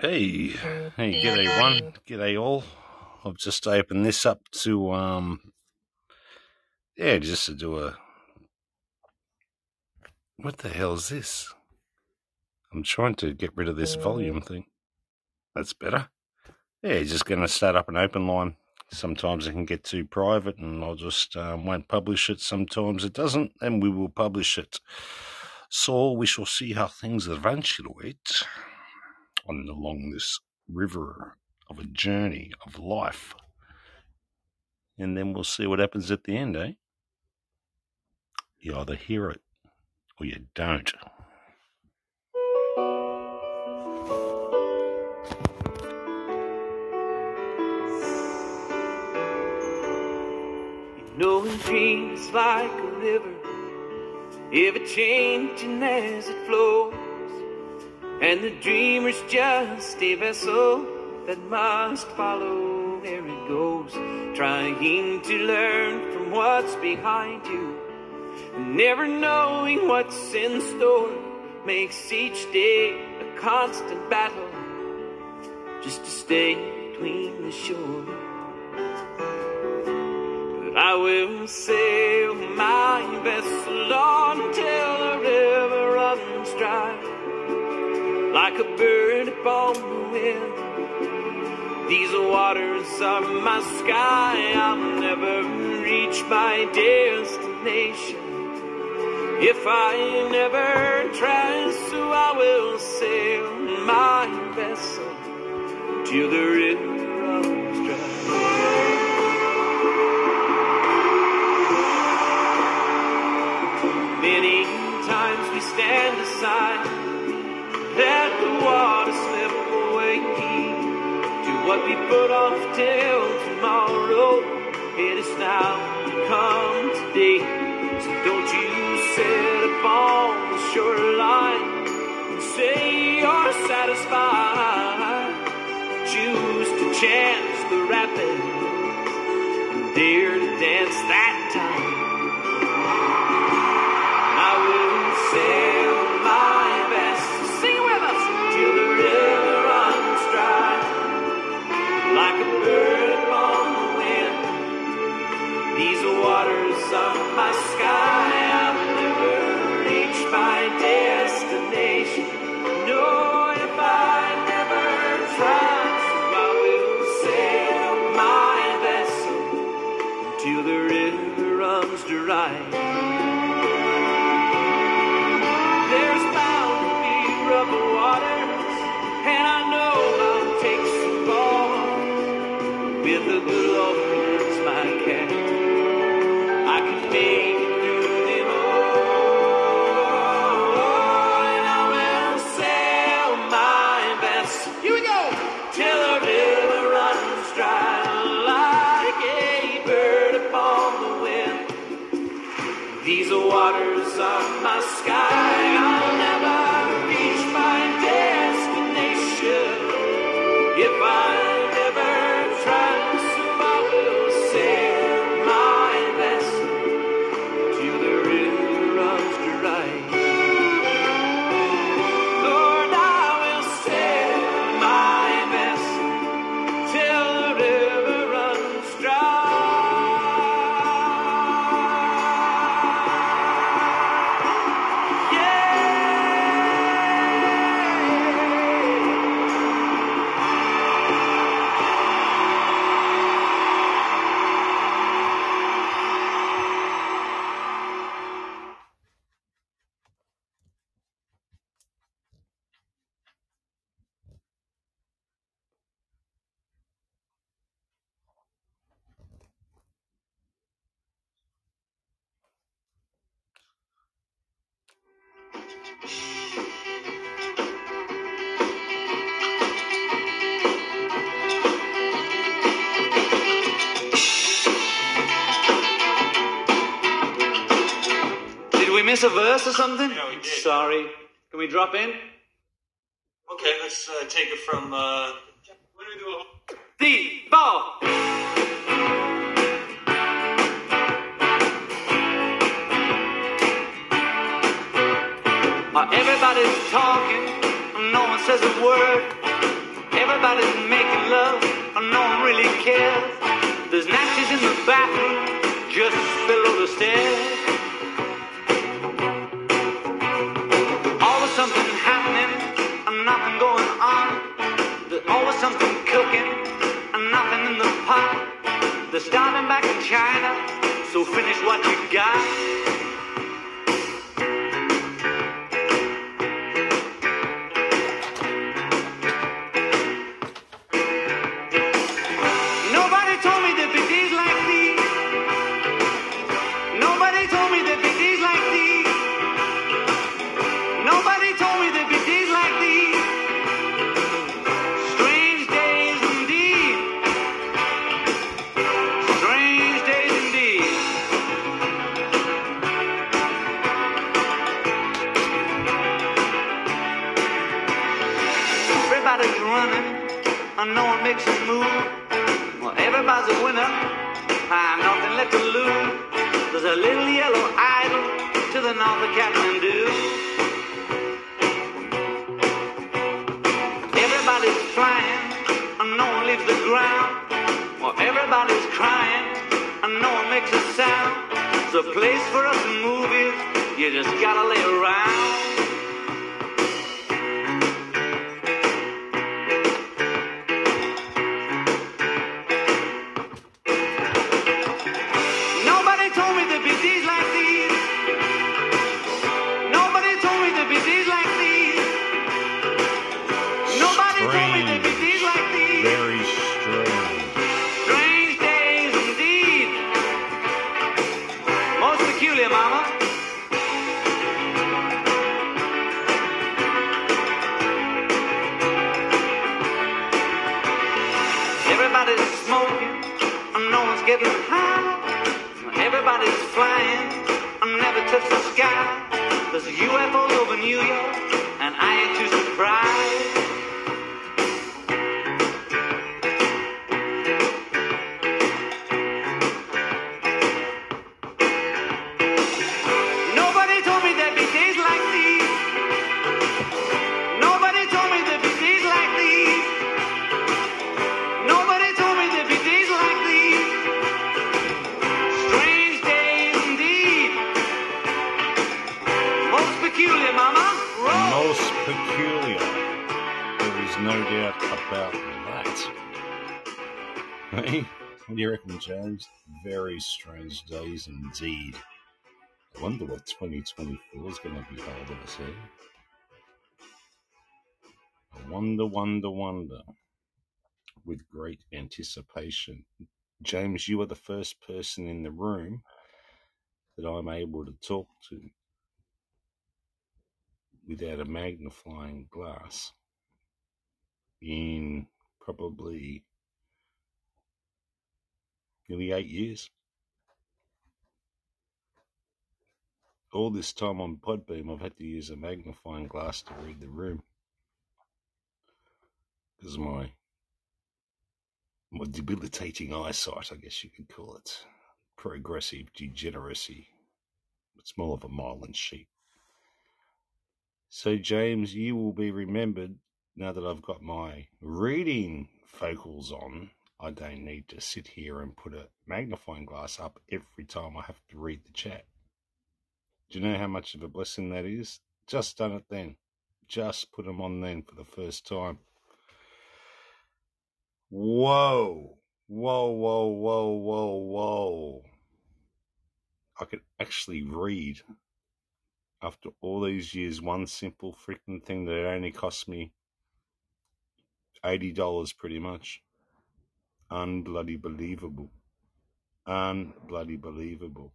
Hey, hey, g'day one, g'day all. I've just opened this up to um, yeah, just to do a. What the hell is this? I'm trying to get rid of this volume thing. That's better. Yeah, just going to start up an open line. Sometimes it can get too private, and I'll just um, won't publish it. Sometimes it doesn't, and we will publish it. So we shall see how things eventuate on along this river of a journey of life. And then we'll see what happens at the end, eh? You either hear it or you don't. You know a dream is like a river, ever changing as it flows. And the dreamer's just a vessel that must follow where it goes, trying to learn from what's behind you. Never knowing what's in store makes each day a constant battle just to stay between the shore. But I will sail my vessel on until the river runs dry like a bird upon the wind. These waters are my sky, I'll never reach my destination. If I never try, so I will sail my vessel till the river runs dry. Many times we stand aside let the water slip away to what we put off till tomorrow. It is now come today. So don't you sit upon the shoreline and say you're satisfied. Choose to chance the rapid and dare to dance that time. or something? No, he did. Sorry. Can we drop in? Okay, let's uh, take it from. Uh, do we do. The ball! Uh, everybody's talking, and no one says a word. Everybody's making love, and no one really cares. There's matches in the bathroom, just below the stairs. Something cooking and nothing in the pot. They're starving back in China, so finish what you got. Makes a move. Well, everybody's a winner, and nothing left to lose. There's a little yellow idol to the north of Kathmandu. What do you reckon, James? Very strange days indeed. I wonder what 2024 is going to be holding us here. I wonder, wonder, wonder. With great anticipation. James, you are the first person in the room that I'm able to talk to without a magnifying glass in probably nearly eight years. All this time on Podbean, I've had to use a magnifying glass to read the room because my my debilitating eyesight, I guess you could call it, progressive degeneracy. It's more of a Milan sheep. So, James, you will be remembered now that I've got my reading focals on. I don't need to sit here and put a magnifying glass up every time I have to read the chat. Do you know how much of a blessing that is? Just done it then. Just put them on then for the first time. Whoa. Whoa, whoa, whoa, whoa, whoa. I could actually read after all these years one simple freaking thing that only cost me $80 pretty much. Unbloody believable. Unbloody believable.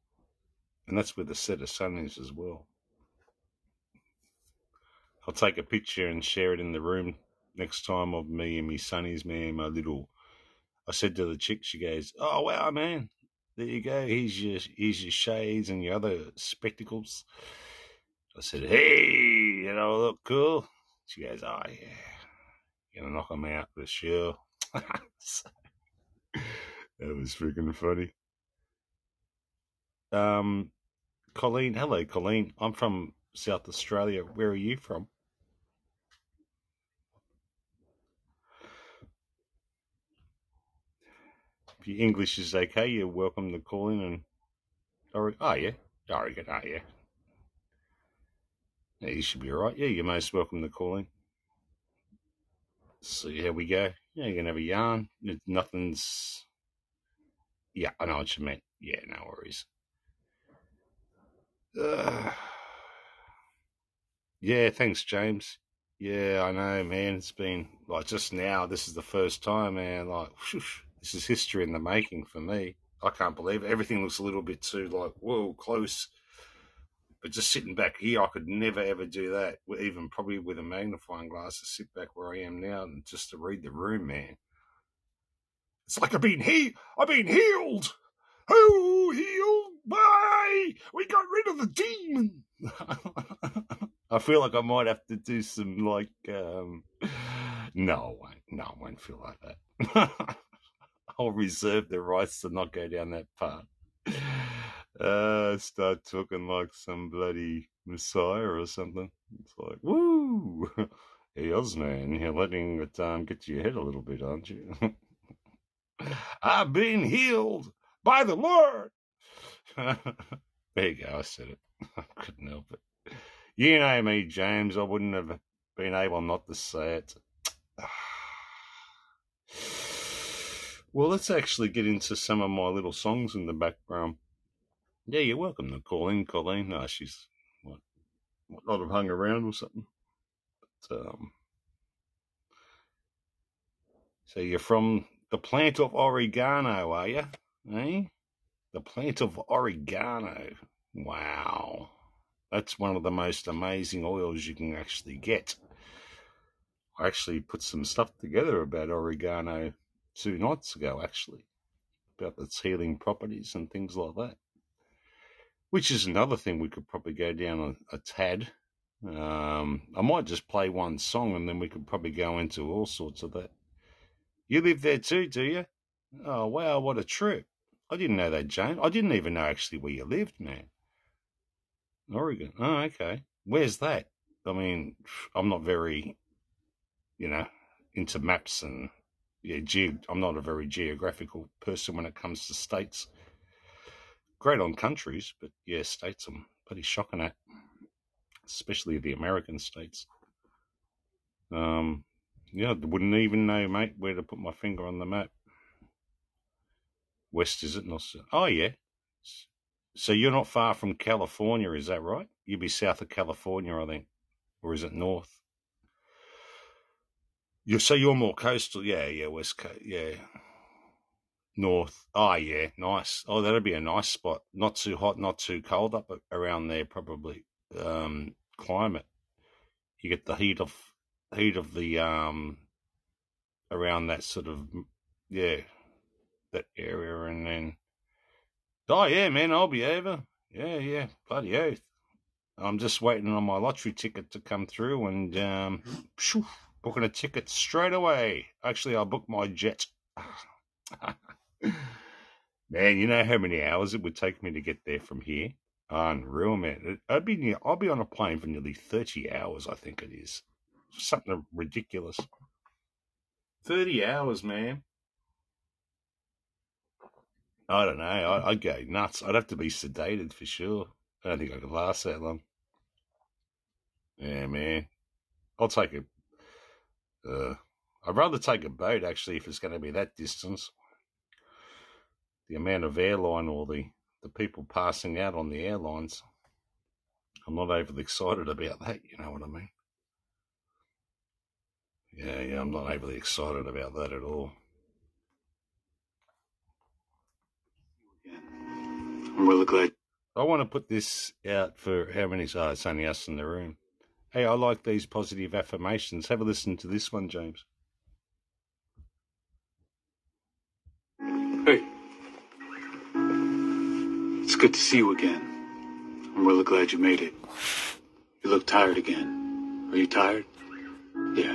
And that's where the set of sun is as well. I'll take a picture and share it in the room next time of me and me sunnies, me and my little. I said to the chick, she goes, "Oh wow, man, there you go. Here's your here's your shades and your other spectacles." I said, "Hey, you know, look cool." She goes, "Oh yeah, gonna knock knock 'em out for sure." So, that was freaking funny. Um, Colleen, hello, Colleen. I'm from South Australia. Where are you from? If your English is okay, you're welcome to call in and. Oh, yeah. Oregon, oh, yeah. Yeah, you should be all right. Yeah, you're most welcome to call in. see how we go. Yeah, you're gonna have a yarn. Nothing's. Yeah, I know what you meant. Yeah, no worries. Uh, yeah, thanks, James. Yeah, I know, man. It's been like just now. This is the first time, man. Like, whoosh, this is history in the making for me. I can't believe it. Everything looks a little bit too like whoa close. But just sitting back here, I could never ever do that. Even probably with a magnifying glass to sit back where I am now and just to read the room, man. It's like I've been he I've been healed. Oh, healed! Bye. We got rid of the demon. I feel like I might have to do some like. um No. No, I won't feel like that. I'll reserve the rights to not go down that path. Uh, start talking like some bloody messiah or something. It's like, woo! Hey, Osman, you're letting the time get to your head a little bit, aren't you? I've been healed by the Lord. there you go, I said it. I couldn't help it. You know me, James. I wouldn't have been able not to say it. Well, let's actually get into some of my little songs in the background. Yeah, you're welcome to call in, Colleen. No, she's what, what not have hung around or something. But, um, so you're from the plant of oregano, are you? Eh? The plant of oregano. Wow. That's one of the most amazing oils you can actually get. I actually put some stuff together about oregano two nights ago, actually, about its healing properties and things like that. Which is another thing we could probably go down a, a tad. Um, I might just play one song and then we could probably go into all sorts of that. You live there too, do you? Oh, wow, what a trip. I didn't know that, Jane. I didn't even know actually where you lived, man. Oregon. Oh, okay. Where's that? I mean, I'm not very, you know, into maps and yeah, ge- I'm not a very geographical person when it comes to states. Great on countries, but yeah, states I'm pretty shocking at, especially the American states. Um, yeah, I wouldn't even know, mate, where to put my finger on the map. West is it? Not. Oh yeah. So you're not far from California, is that right? You'd be south of California, I think, or is it north? You so you're more coastal, yeah, yeah, west coast, yeah, north. Oh yeah, nice. Oh, that'd be a nice spot. Not too hot, not too cold up around there, probably. Um, climate. You get the heat of heat of the um around that sort of yeah that area, and then oh yeah, man, I'll be over. Yeah, yeah, bloody oath. I'm just waiting on my lottery ticket to come through and um, phew, booking a ticket straight away. Actually, I'll book my jet. man, you know how many hours it would take me to get there from here? Unreal, man. I'd be near, I'll be on a plane for nearly 30 hours, I think it is. Something ridiculous. 30 hours, man. I don't know. I, I'd go nuts. I'd have to be sedated for sure. I don't think I could last that long. Yeah, man. I'll take a. Uh, I'd rather take a boat actually if it's going to be that distance. The amount of airline or the the people passing out on the airlines. I'm not overly excited about that. You know what I mean? Yeah, yeah. I'm not overly excited about that at all. I'm really glad. I want to put this out for how many? Oh, it's only us in the room. Hey, I like these positive affirmations. Have a listen to this one, James. Hey, it's good to see you again. I'm really glad you made it. You look tired again. Are you tired? Yeah.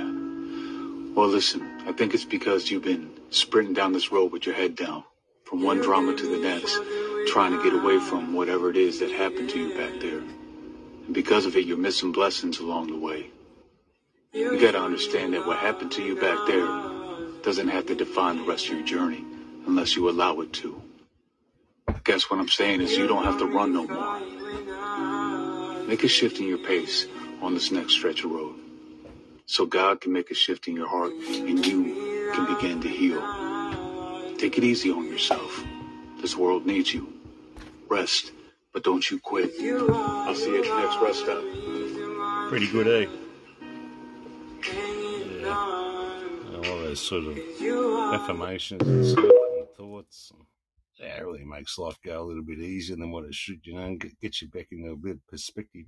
Well, listen, I think it's because you've been sprinting down this road with your head down, from one drama to the next, trying to get away from whatever it is that happened to you back there. And because of it, you're missing blessings along the way. You gotta understand that what happened to you back there doesn't have to define the rest of your journey unless you allow it to. I guess what I'm saying is you don't have to run no more. Make a shift in your pace on this next stretch of road. So God can make a shift in your heart and you can begin to heal. Take it easy on yourself. This world needs you. Rest, but don't you quit. I'll see you at your next rest stop. Pretty good, eh? Yeah. All those sort of affirmations and stuff and thoughts. Yeah, it really makes life go a little bit easier than what it should, you know, and get, get you back into a bit of perspective.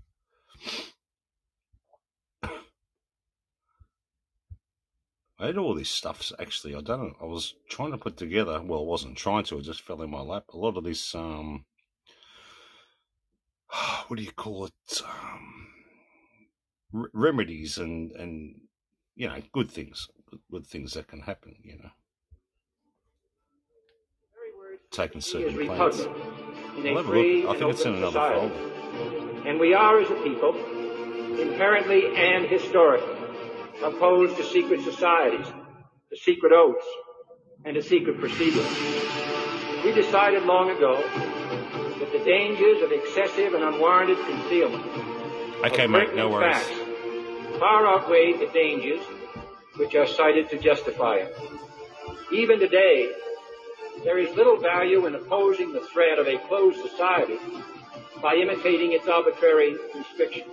I had all this stuff actually. I don't. I was trying to put together. Well, I wasn't trying to. It just fell in my lap. A lot of this, um, what do you call it? Um, r- remedies and and you know, good things, good, good things that can happen. You know, taking certain plants. in a have a free look. I think it's in another society. folder. And we are, as a people, inherently and historically opposed to secret societies, to secret oaths, and to secret proceedings. We decided long ago that the dangers of excessive and unwarranted concealment Okay, of mate, no worries. facts far outweigh the dangers which are cited to justify it. Even today, there is little value in opposing the threat of a closed society by imitating its arbitrary restrictions.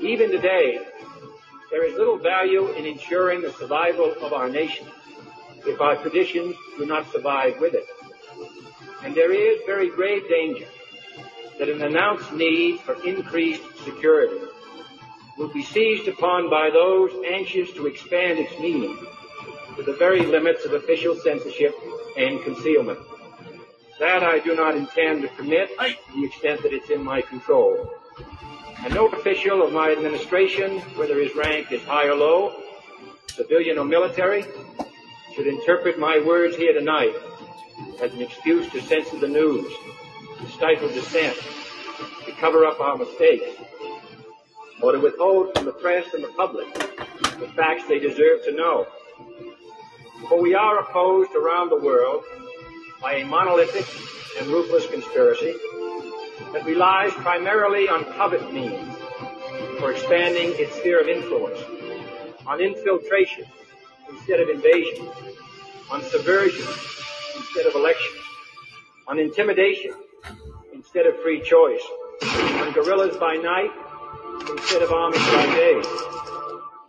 Even today, there is little value in ensuring the survival of our nation if our traditions do not survive with it. And there is very grave danger that an announced need for increased security will be seized upon by those anxious to expand its meaning to the very limits of official censorship and concealment. That I do not intend to permit to the extent that it's in my control. And no official of my administration, whether his rank is high or low, civilian or military, should interpret my words here tonight as an excuse to censor the news, to stifle dissent, to cover up our mistakes, or to withhold from the press and the public the facts they deserve to know. For we are opposed around the world by a monolithic and ruthless conspiracy that relies primarily on covert means for expanding its sphere of influence, on infiltration instead of invasion, on subversion instead of election, on intimidation instead of free choice, on guerrillas by night instead of armies by day.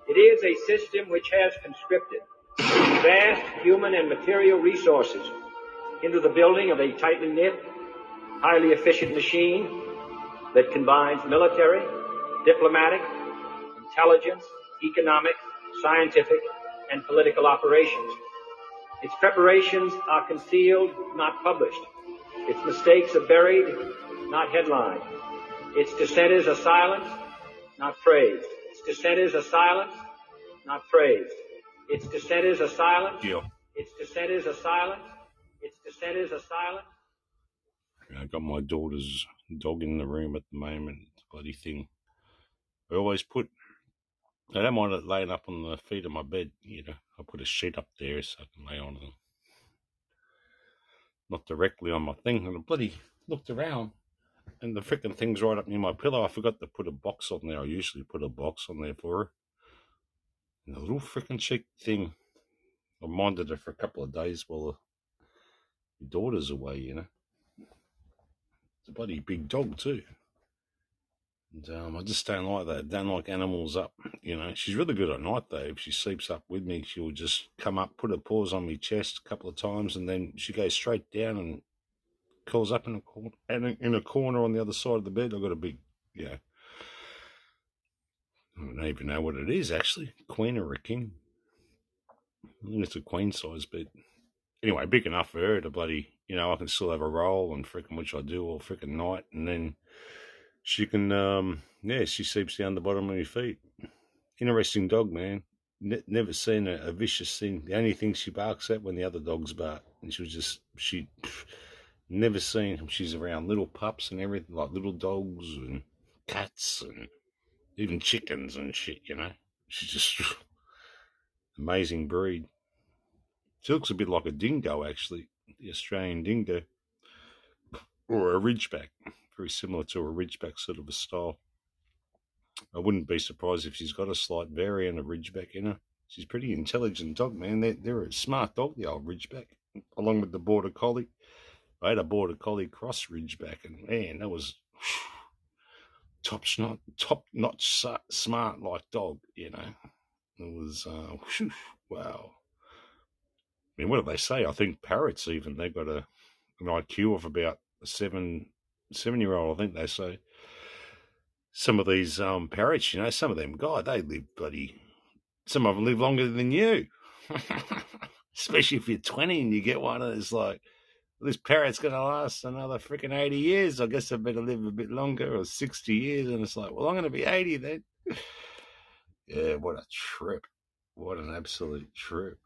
It is a system which has conscripted vast human and material resources into the building of a tightly knit, highly efficient machine that combines military, diplomatic, intelligence, economic, scientific, and political operations. Its preparations are concealed, not published. Its mistakes are buried, not headlined. Its dissenters are silenced, not praised. Its dissenters are silenced, not praised. Its dissenters are silenced. Deal. Its dissenters are silenced. Its dissenters are silenced. I got my daughter's dog in the room at the moment. Bloody thing. I always put. I don't mind it laying up on the feet of my bed. You know, I put a sheet up there so I can lay on it. Not directly on my thing. And I bloody looked around, and the freaking thing's right up near my pillow. I forgot to put a box on there. I usually put a box on there for her. And the little freaking cheek thing. I minded her for a couple of days while the daughter's away. You know. A bloody big dog too. And um, I just don't like that. Don't like animals up. You know, she's really good at night though. If she sleeps up with me, she'll just come up, put her paws on my chest a couple of times, and then she goes straight down and curls up in a corner. In a corner on the other side of the bed, I've got a big, you know, I don't even know what it is actually. Queen or a king? I think it's a queen size bed. Anyway, big enough for her to bloody, you know, I can still have a roll and freaking which I do all freaking night, and then she can, um, yeah, she sleeps down the bottom of my feet. Interesting dog, man. Ne- never seen a, a vicious thing. The only thing she barks at when the other dogs bark, and she was just she never seen. She's around little pups and everything, like little dogs and cats and even chickens and shit. You know, she's just amazing breed. She looks a bit like a dingo, actually, the Australian dingo, or a ridgeback, very similar to a ridgeback sort of a style. I wouldn't be surprised if she's got a slight variant of Ridgeback in her. She's pretty intelligent dog, man. They're, they're a smart dog, the old Ridgeback, along with the Border Collie. I had a Border Collie cross Ridgeback, and man, that was top snot, top notch smart like dog, you know. It was, uh, wow. I mean, what do they say? I think parrots even, they've got a, an IQ of about a seven, seven year old, I think they say. Some of these um, parrots, you know, some of them, God, they live bloody, some of them live longer than you. Especially if you're 20 and you get one and it's like, this parrot's going to last another freaking 80 years. I guess I better live a bit longer or 60 years. And it's like, well, I'm going to be 80 then. yeah, what a trip. What an absolute trip.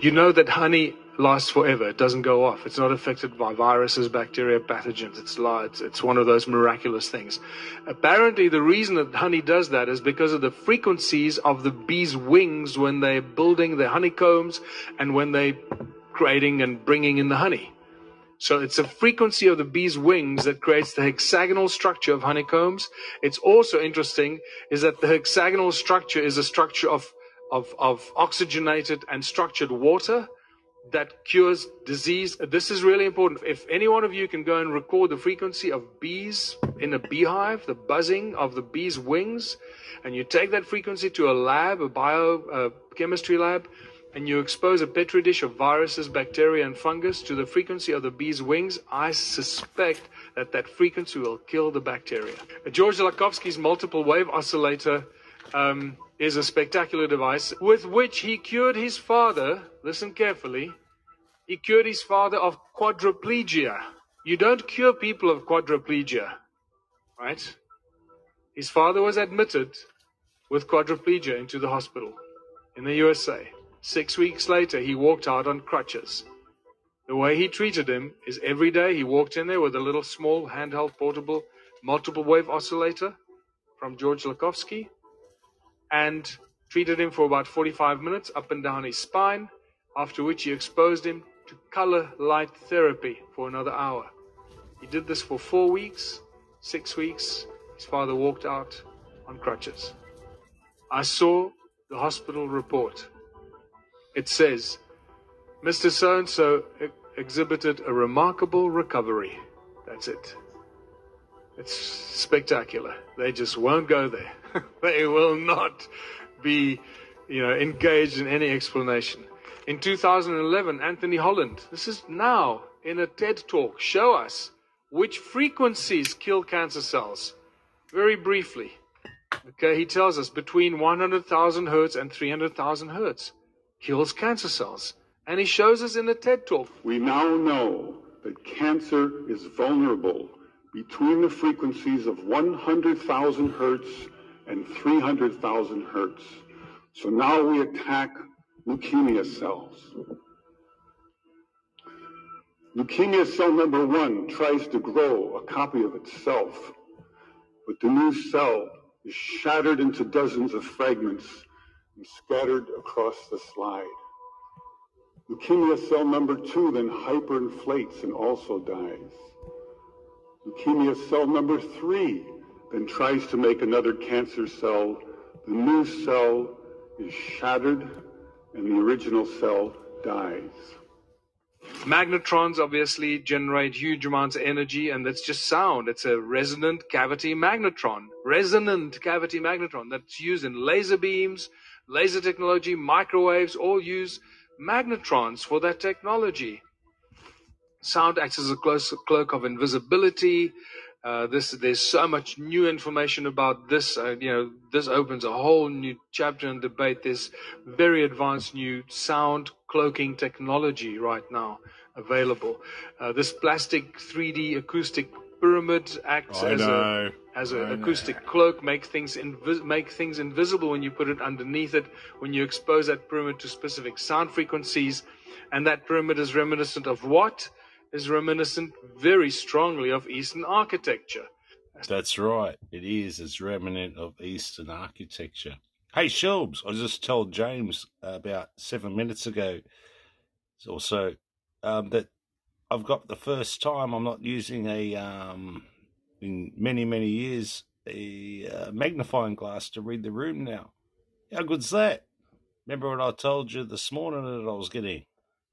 You know that honey lasts forever. It doesn't go off. It's not affected by viruses, bacteria, pathogens. It's, li- it's, one of those miraculous things. Apparently, the reason that honey does that is because of the frequencies of the bees' wings when they're building their honeycombs and when they're creating and bringing in the honey. So it's a frequency of the bee's wings that creates the hexagonal structure of honeycombs. It's also interesting is that the hexagonal structure is a structure of, of, of oxygenated and structured water that cures disease. This is really important. If any one of you can go and record the frequency of bees in a beehive, the buzzing of the bees' wings, and you take that frequency to a lab, a biochemistry lab, and you expose a petri dish of viruses, bacteria, and fungus to the frequency of the bee's wings, I suspect that that frequency will kill the bacteria. George Lakhovsky's multiple wave oscillator um, is a spectacular device with which he cured his father. Listen carefully. He cured his father of quadriplegia. You don't cure people of quadriplegia, right? His father was admitted with quadriplegia into the hospital in the USA. Six weeks later, he walked out on crutches. The way he treated him is every day he walked in there with a little small handheld portable multiple wave oscillator from George Lakhovsky and treated him for about 45 minutes up and down his spine, after which he exposed him to color light therapy for another hour. He did this for four weeks, six weeks. His father walked out on crutches. I saw the hospital report. It says, Mr. So and so exhibited a remarkable recovery. That's it. It's spectacular. They just won't go there. they will not be, you know, engaged in any explanation. In 2011, Anthony Holland, this is now in a TED talk, show us which frequencies kill cancer cells. Very briefly. Okay, he tells us between 100,000 hertz and 300,000 hertz kills cancer cells. And he shows us in a TED talk. We now know that cancer is vulnerable between the frequencies of 100,000 hertz and 300,000 hertz. So now we attack leukemia cells. Leukemia cell number one tries to grow a copy of itself, but the new cell is shattered into dozens of fragments and scattered across the slide. Leukemia cell number two then hyperinflates and also dies. Leukemia cell number three then tries to make another cancer cell. The new cell is shattered and the original cell dies. Magnetrons obviously generate huge amounts of energy, and that's just sound. It's a resonant cavity magnetron. Resonant cavity magnetron that's used in laser beams, laser technology, microwaves, all use magnetrons for that technology. Sound acts as a cloak of invisibility. Uh, this there's so much new information about this. Uh, you know, this opens a whole new chapter and debate. There's very advanced new sound cloaking technology right now available. Uh, this plastic 3D acoustic pyramid acts I as a as an know. acoustic cloak, make things invis- make things invisible when you put it underneath it. When you expose that pyramid to specific sound frequencies, and that pyramid is reminiscent of what? Is reminiscent very strongly of Eastern architecture. That's right. It is. It's remnant of Eastern architecture. Hey, Shelbs, I just told James about seven minutes ago also um, that I've got the first time I'm not using a um, in many, many years a uh, magnifying glass to read the room now. How good's that? Remember what I told you this morning that I was getting?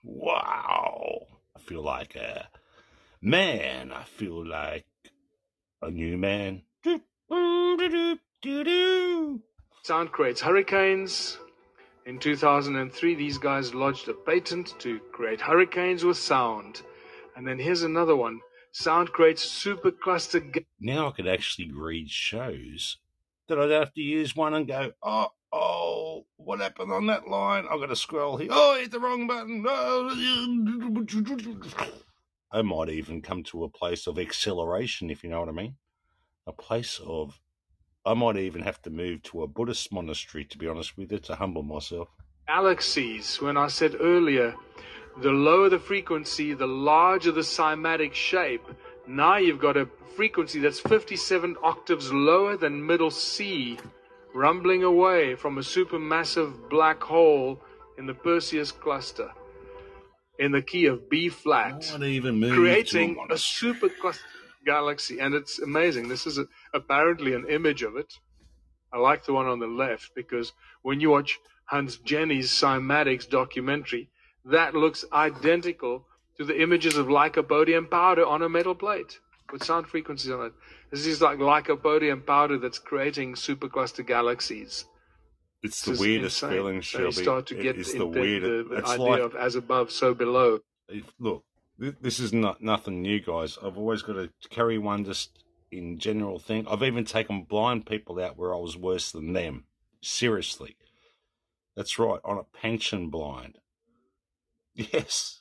Wow! I feel like a man. I feel like a new man. Sound creates hurricanes. In 2003, these guys lodged a patent to create hurricanes with sound. And then here's another one. Sound creates supercluster. Ga- Now I could actually read shows that I'd have to use one and go, oh, what happened on that line? I've got to scroll here. Oh, I hit the wrong button. I might even come to a place of acceleration, if you know what I mean. A place of, I might even have to move to a Buddhist monastery, to be honest with you, to humble myself. galaxies. When I said earlier, the lower the frequency, the larger the cymatic shape. Now you've got a frequency that's 57 octaves lower than middle C, rumbling away from a supermassive black hole in the Perseus cluster in the key of B flat, Might even move creating a supercluster galaxy. And it's amazing. This is a, apparently an image of it. I like the one on the left because when you watch Hans Jenny's Cymatics documentary, that looks identical to the images of lycopodium powder on a metal plate with sound frequencies on it. This is like lycopodium powder that's creating supercluster galaxies. It's the weirdest insane. feeling, So Shelby. you start to get in the the, weirdest. the It's idea like of as above, so below. look, this is not nothing new, guys. I've always got to carry one just in general thing. I've even taken blind people out where I was worse than them. Seriously, that's right. On a pension blind. Yes,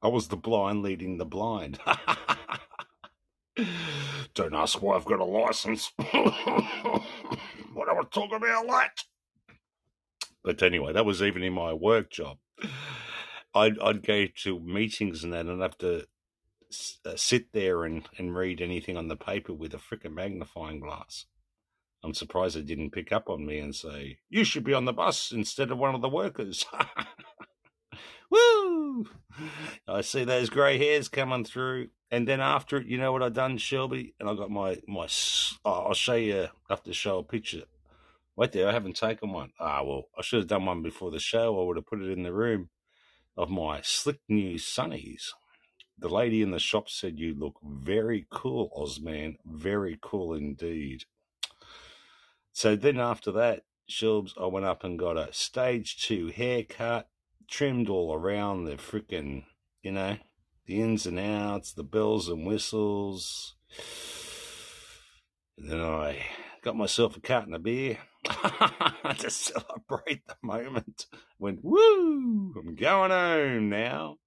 I was the blind leading the blind. Don't ask why I've got a license. what I talk about that? But anyway, that was even in my work job. I'd, I'd go to meetings and then I'd have to uh, sit there and, and read anything on the paper with a frickin' magnifying glass. I'm surprised they didn't pick up on me and say, You should be on the bus instead of one of the workers. Woo! I see those grey hairs coming through. And then after it, you know what I done, Shelby? And I got my, my, oh, I'll show you, after to show a picture. Wait there, I haven't taken one. Ah, well, I should have done one before the show. I would have put it in the room of my slick new sunnies. The lady in the shop said you look very cool, Ozman. Very cool indeed. So then after that, Shelbs, I went up and got a stage two haircut, trimmed all around the frickin', you know, the ins and outs, the bells and whistles. And then I got myself a carton of beer to celebrate the moment. Went, woo, I'm going home now.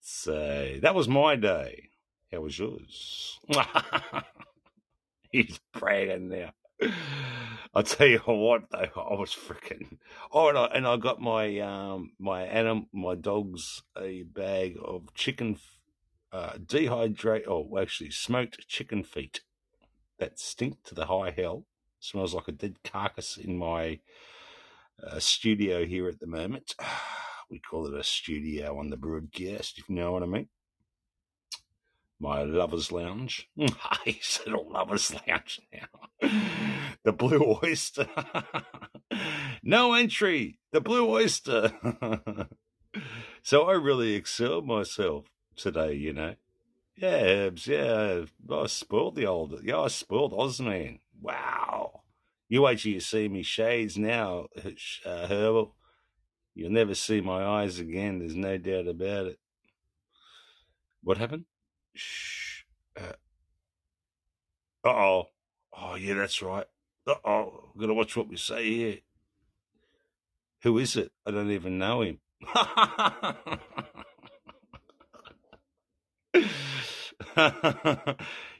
So that was my day. How was yours? He's bragging now. I'll tell you what though, I was freaking. Oh, and I, and I got my um my anim my dogs a bag of chicken, uh, dehydrate. Oh, actually smoked chicken feet that stink to the high hell. Smells like a dead carcass in my uh, studio here at the moment. We call it a studio on the broadcast, if you know what I mean. My lover's lounge. I said a lover's lounge now. The Blue Oyster. no entry. The Blue Oyster. so I really excelled myself today, you know. Yeah, yeah. I spoiled the old, yeah, I spoiled Ozman. Wow. You wait till you see me shades now, uh, Herbal. You'll never see my eyes again. There's no doubt about it. What happened? Shh. Uh oh. Oh, yeah, that's right. Uh oh. Gotta watch what we say here. Who is it? I don't even know him.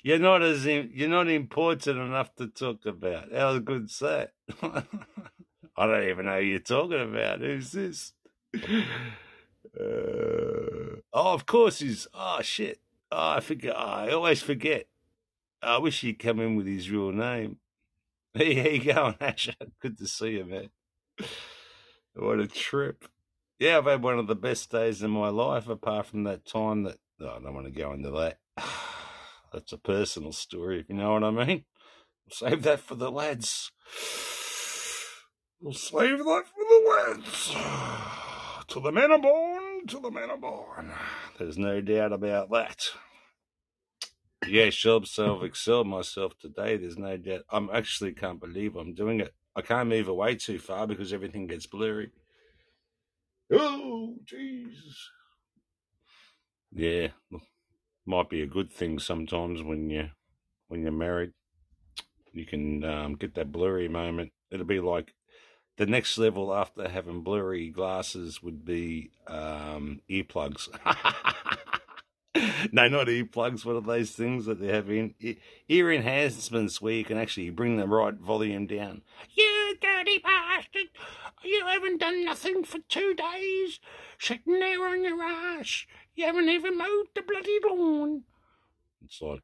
you're not as im- you're not important enough to talk about. How good's that? I don't even know who you're talking about. Who's this? Uh, oh, of course he's. Oh shit! Oh, I forget. Oh, I always forget. I wish he'd come in with his real name. Hey, how you going, Asher? Good to see you, man. What a trip. Yeah, I've had one of the best days in my life, apart from that time that. Oh, I don't want to go into that. that's a personal story, if you know what I mean. Save that for the lads. We'll save that for the lads. Till the men are till the men are born. There's no doubt about that. Yeah, sure, self excelled myself today. There's no doubt. I'm actually can't believe I'm doing it. I can't move away too far because everything gets blurry. Oh, jeez. Yeah, might be a good thing sometimes when you when you're married. You can um, get that blurry moment. It'll be like the next level after having blurry glasses would be um, earplugs. no, not earplugs. What are those things that they have in ear enhancements where you can actually bring the right volume down? You dirty bastard! You haven't done nothing for two days, sitting there on your ass. You haven't even mowed the bloody lawn. It's like,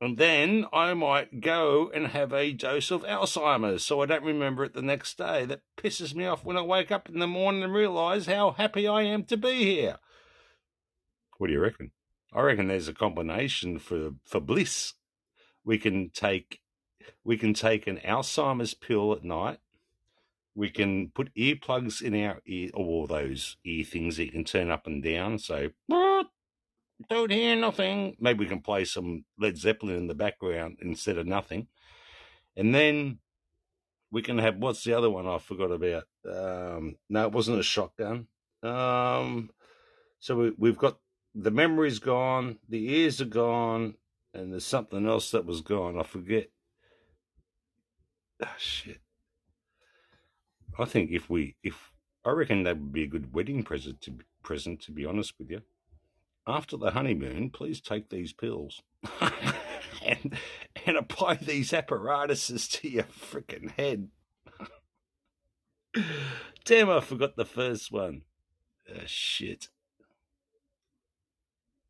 and then I might go and have a dose of Alzheimer's so I don't remember it the next day. That pisses me off when I wake up in the morning and realise how happy I am to be here. What do you reckon? I reckon there's a combination for, for bliss. We can take we can take an Alzheimer's pill at night. We can put earplugs in our ear, or those ear things that you can turn up and down. So don't hear nothing. Maybe we can play some Led Zeppelin in the background instead of nothing. And then we can have what's the other one I forgot about? Um, no, it wasn't a shotgun. Um, so we, we've got the memory's gone, the ears are gone, and there's something else that was gone. I forget. Ah, shit. I think if we, if I reckon that would be a good wedding present to present. To be honest with you, after the honeymoon, please take these pills and and apply these apparatuses to your freaking head. Damn, I forgot the first one. Oh, shit.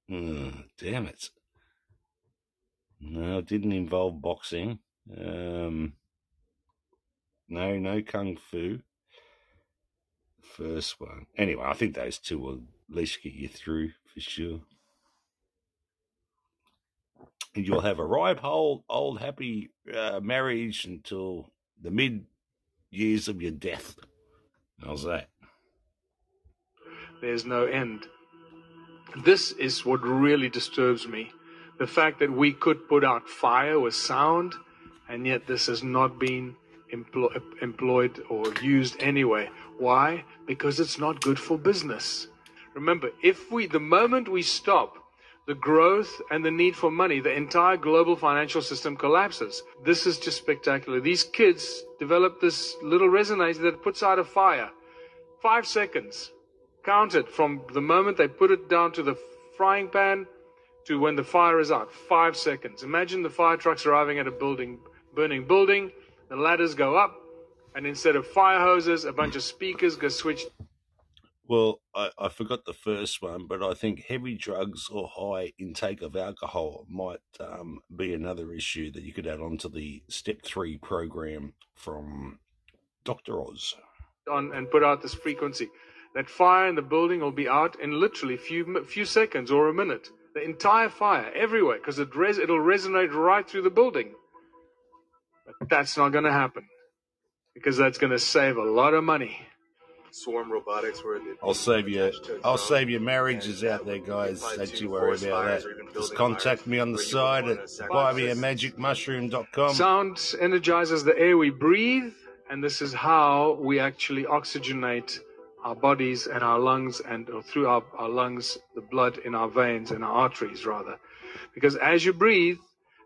Damn it. No, it didn't involve boxing. Um, no, no kung fu. First one. Anyway, I think those two will at least get you through for sure. And you'll have a ripe old, old happy uh, marriage until the mid years of your death. How's that? There's no end. This is what really disturbs me. The fact that we could put out fire with sound, and yet this has not been emplo- employed or used anyway. Why? Because it's not good for business. Remember, if we, the moment we stop the growth and the need for money, the entire global financial system collapses. This is just spectacular. These kids develop this little resonator that puts out a fire. Five seconds. Count it from the moment they put it down to the frying pan to when the fire is out. Five seconds. Imagine the fire trucks arriving at a building, burning building. The ladders go up, and instead of fire hoses, a bunch of speakers go switched. Well, I, I forgot the first one, but I think heavy drugs or high intake of alcohol might um, be another issue that you could add on to the step three program from Dr. Oz. on and put out this frequency. That fire in the building will be out in literally few few seconds or a minute. The entire fire everywhere because it res- it'll resonate right through the building. But that's not going to happen because that's going to save a lot of money. Swarm Robotics, where the I'll save you. attached to a I'll drone, save your marriages out there, guys. Don't you worry about that. Just contact me on the side would at wanna sacrifice buymeamagicmushroom.com. Sound energizes the air we breathe, and this is how we actually oxygenate our bodies and our lungs, and or through our, our lungs, the blood in our veins and our arteries, rather. Because as you breathe,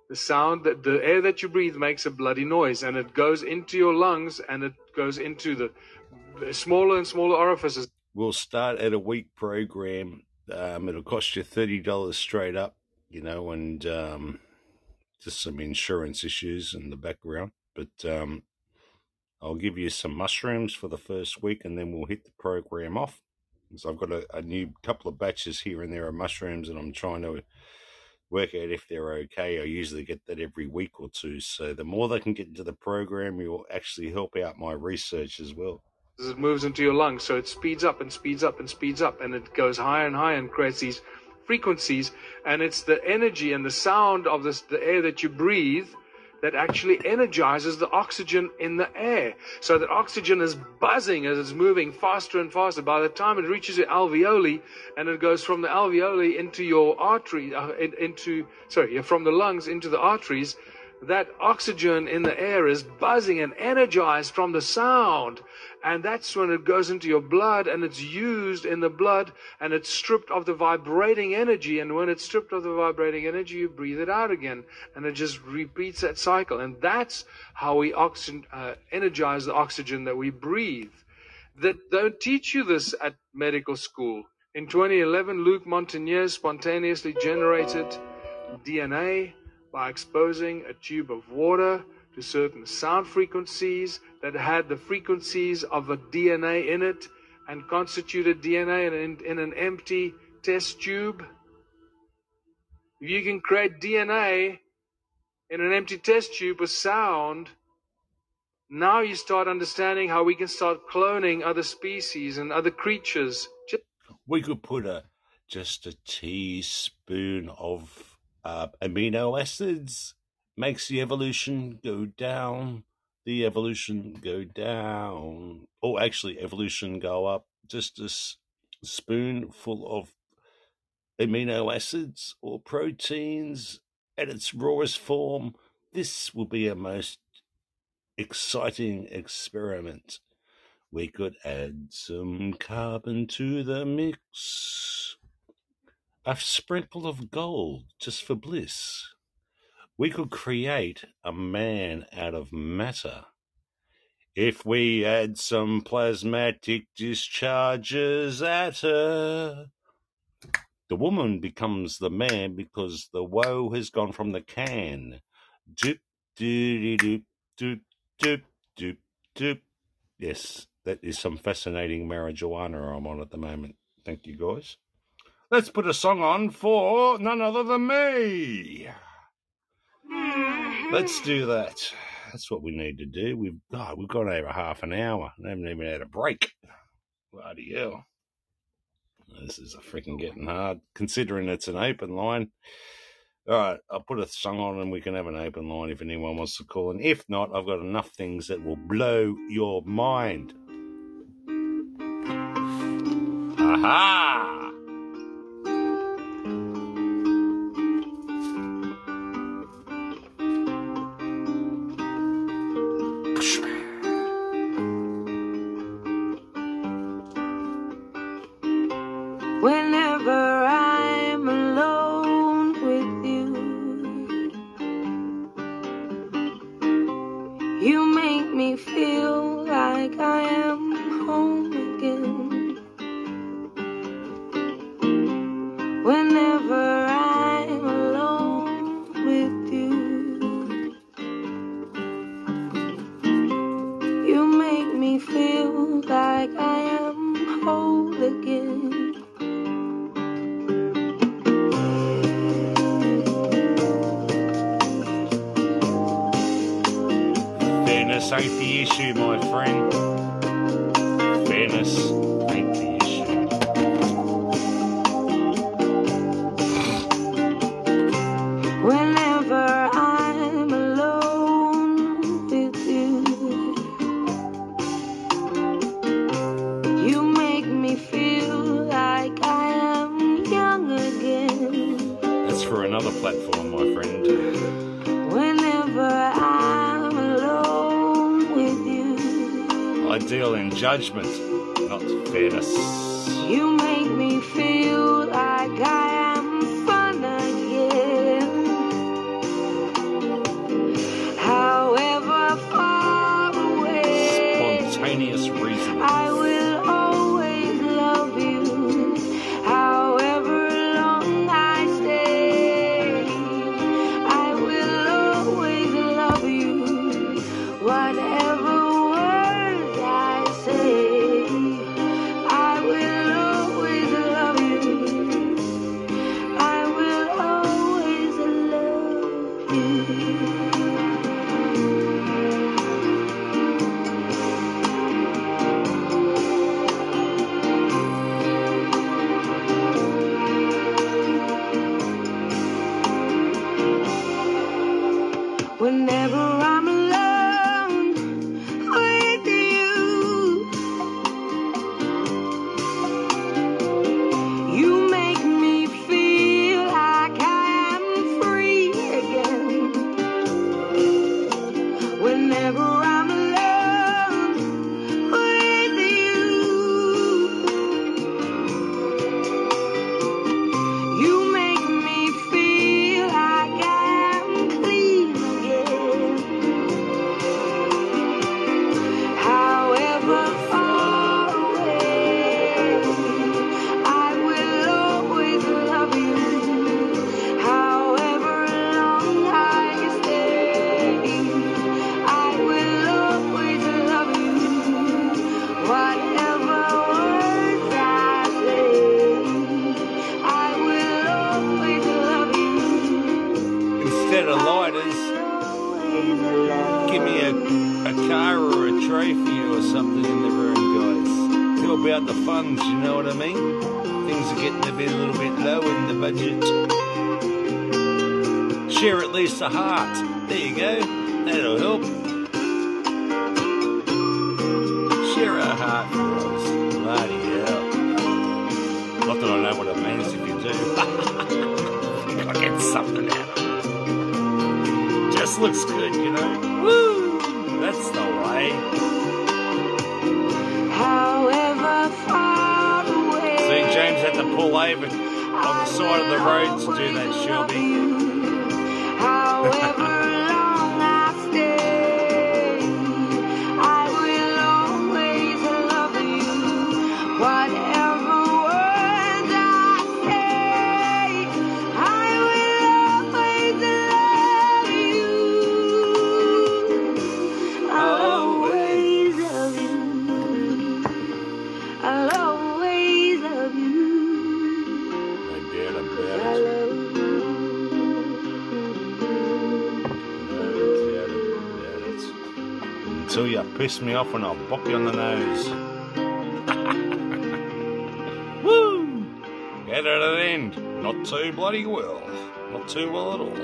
the sound that the air that you breathe makes a bloody noise, and it goes into your lungs, and it goes into the smaller and smaller orifices. We'll start at a week program. Um, it'll cost you thirty dollars straight up, you know, and um, just some insurance issues in the background. But um, I'll give you some mushrooms for the first week, and then we'll hit the program off. So I've got a, a new couple of batches here and there of mushrooms, and I'm trying to work out if they're okay. I usually get that every week or two. So the more they can get into the program, it will actually help out my research as well. It moves into your lungs, so it speeds up and speeds up and speeds up, and it goes higher and higher and creates these frequencies, and it's the energy and the sound of this, the air that you breathe that actually energizes the oxygen in the air. So that oxygen is buzzing as it's moving faster and faster. By the time it reaches your alveoli and it goes from the alveoli into your artery, uh, in, into, sorry, from the lungs into the arteries, that oxygen in the air is buzzing and energized from the sound. And that's when it goes into your blood and it's used in the blood and it's stripped of the vibrating energy. And when it's stripped of the vibrating energy, you breathe it out again. And it just repeats that cycle. And that's how we oxygen, uh, energize the oxygen that we breathe. That don't teach you this at medical school. In 2011, Luc Montagnier spontaneously generated DNA by exposing a tube of water to certain sound frequencies that had the frequencies of a DNA in it and constituted DNA in, in an empty test tube. If you can create DNA in an empty test tube with sound, now you start understanding how we can start cloning other species and other creatures. We could put a just a teaspoon of uh, amino acids makes the evolution go down. The evolution go down, or actually evolution go up. Just a s- spoonful of amino acids or proteins at its rawest form. This will be a most exciting experiment. We could add some carbon to the mix. A sprinkle of gold just for bliss. We could create a man out of matter. If we add some plasmatic discharges at her, the woman becomes the man because the woe has gone from the can. Doop, doop, doop, doop, doop, doop, doop. Yes, that is some fascinating marijuana I'm on at the moment. Thank you, guys. Let's put a song on for none other than me. Let's do that. That's what we need to do. We've God, we've gone over half an hour. I haven't even had a break. Bloody hell. This is a freaking getting hard, considering it's an open line. All right, I'll put a song on and we can have an open line if anyone wants to call And If not, I've got enough things that will blow your mind. Aha! Not fairness. you make me feel had to pull over on the side of the road to do that, Shelby. Piss me off and I'll bop you on the nose. Woo! Get it at it end. Not too bloody well. Not too well at all.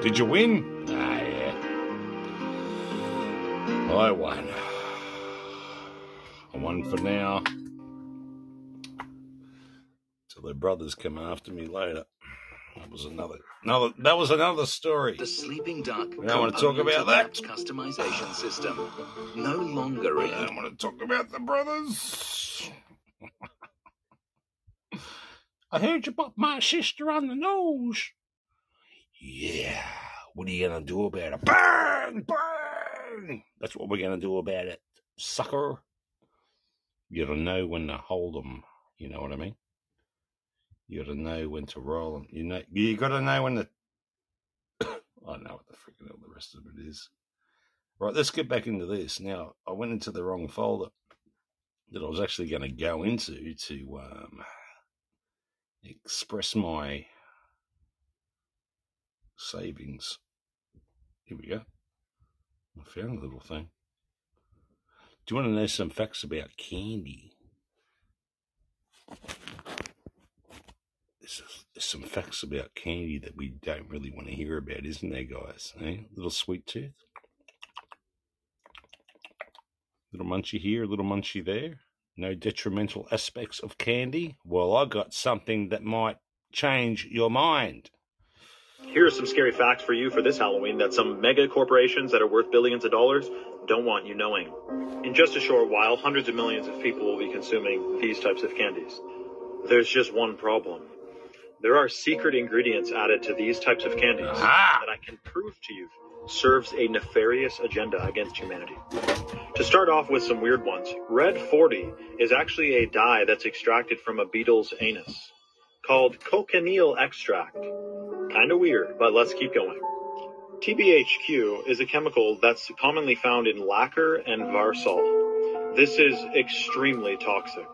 Did you win? Ah, yeah. I won. I won for now. Till their brothers come after me later. That was another, another. That was another story. The Sleeping Duck I don't want to talk about that. customization system no longer I don't want to talk about the brothers. I heard you pop my sister on the nose. Yeah. What are you gonna do about it? Burn, burn. That's what we're gonna do about it, sucker. You gotta know when to hold them. You know what I mean? You gotta know when to roll them. You know, you gotta know when to. I know what the freaking hell the rest of it is. Right, let's get back into this. Now, I went into the wrong folder that I was actually going to go into to um, express my savings. Here we go. I found a little thing. Do you want to know some facts about candy? There's, some facts about candy that we don't really want to hear about, isn't there, guys? Eh? Little sweet tooth. Little munchy here, little munchy there. No detrimental aspects of candy. Well, I got something that might change your mind. Here are some scary facts for you for this Halloween that some mega corporations that are worth billions of dollars don't want you knowing. In just a short while, hundreds of millions of people will be consuming these types of candies. There's just one problem. There are secret ingredients added to these types of candies Aha! that I can prove to you serves a nefarious agenda against humanity. To start off with some weird ones, Red 40 is actually a dye that's extracted from a beetle's anus called cochineal extract. Kinda weird, but let's keep going. TBHQ is a chemical that's commonly found in lacquer and varsol. This is extremely toxic.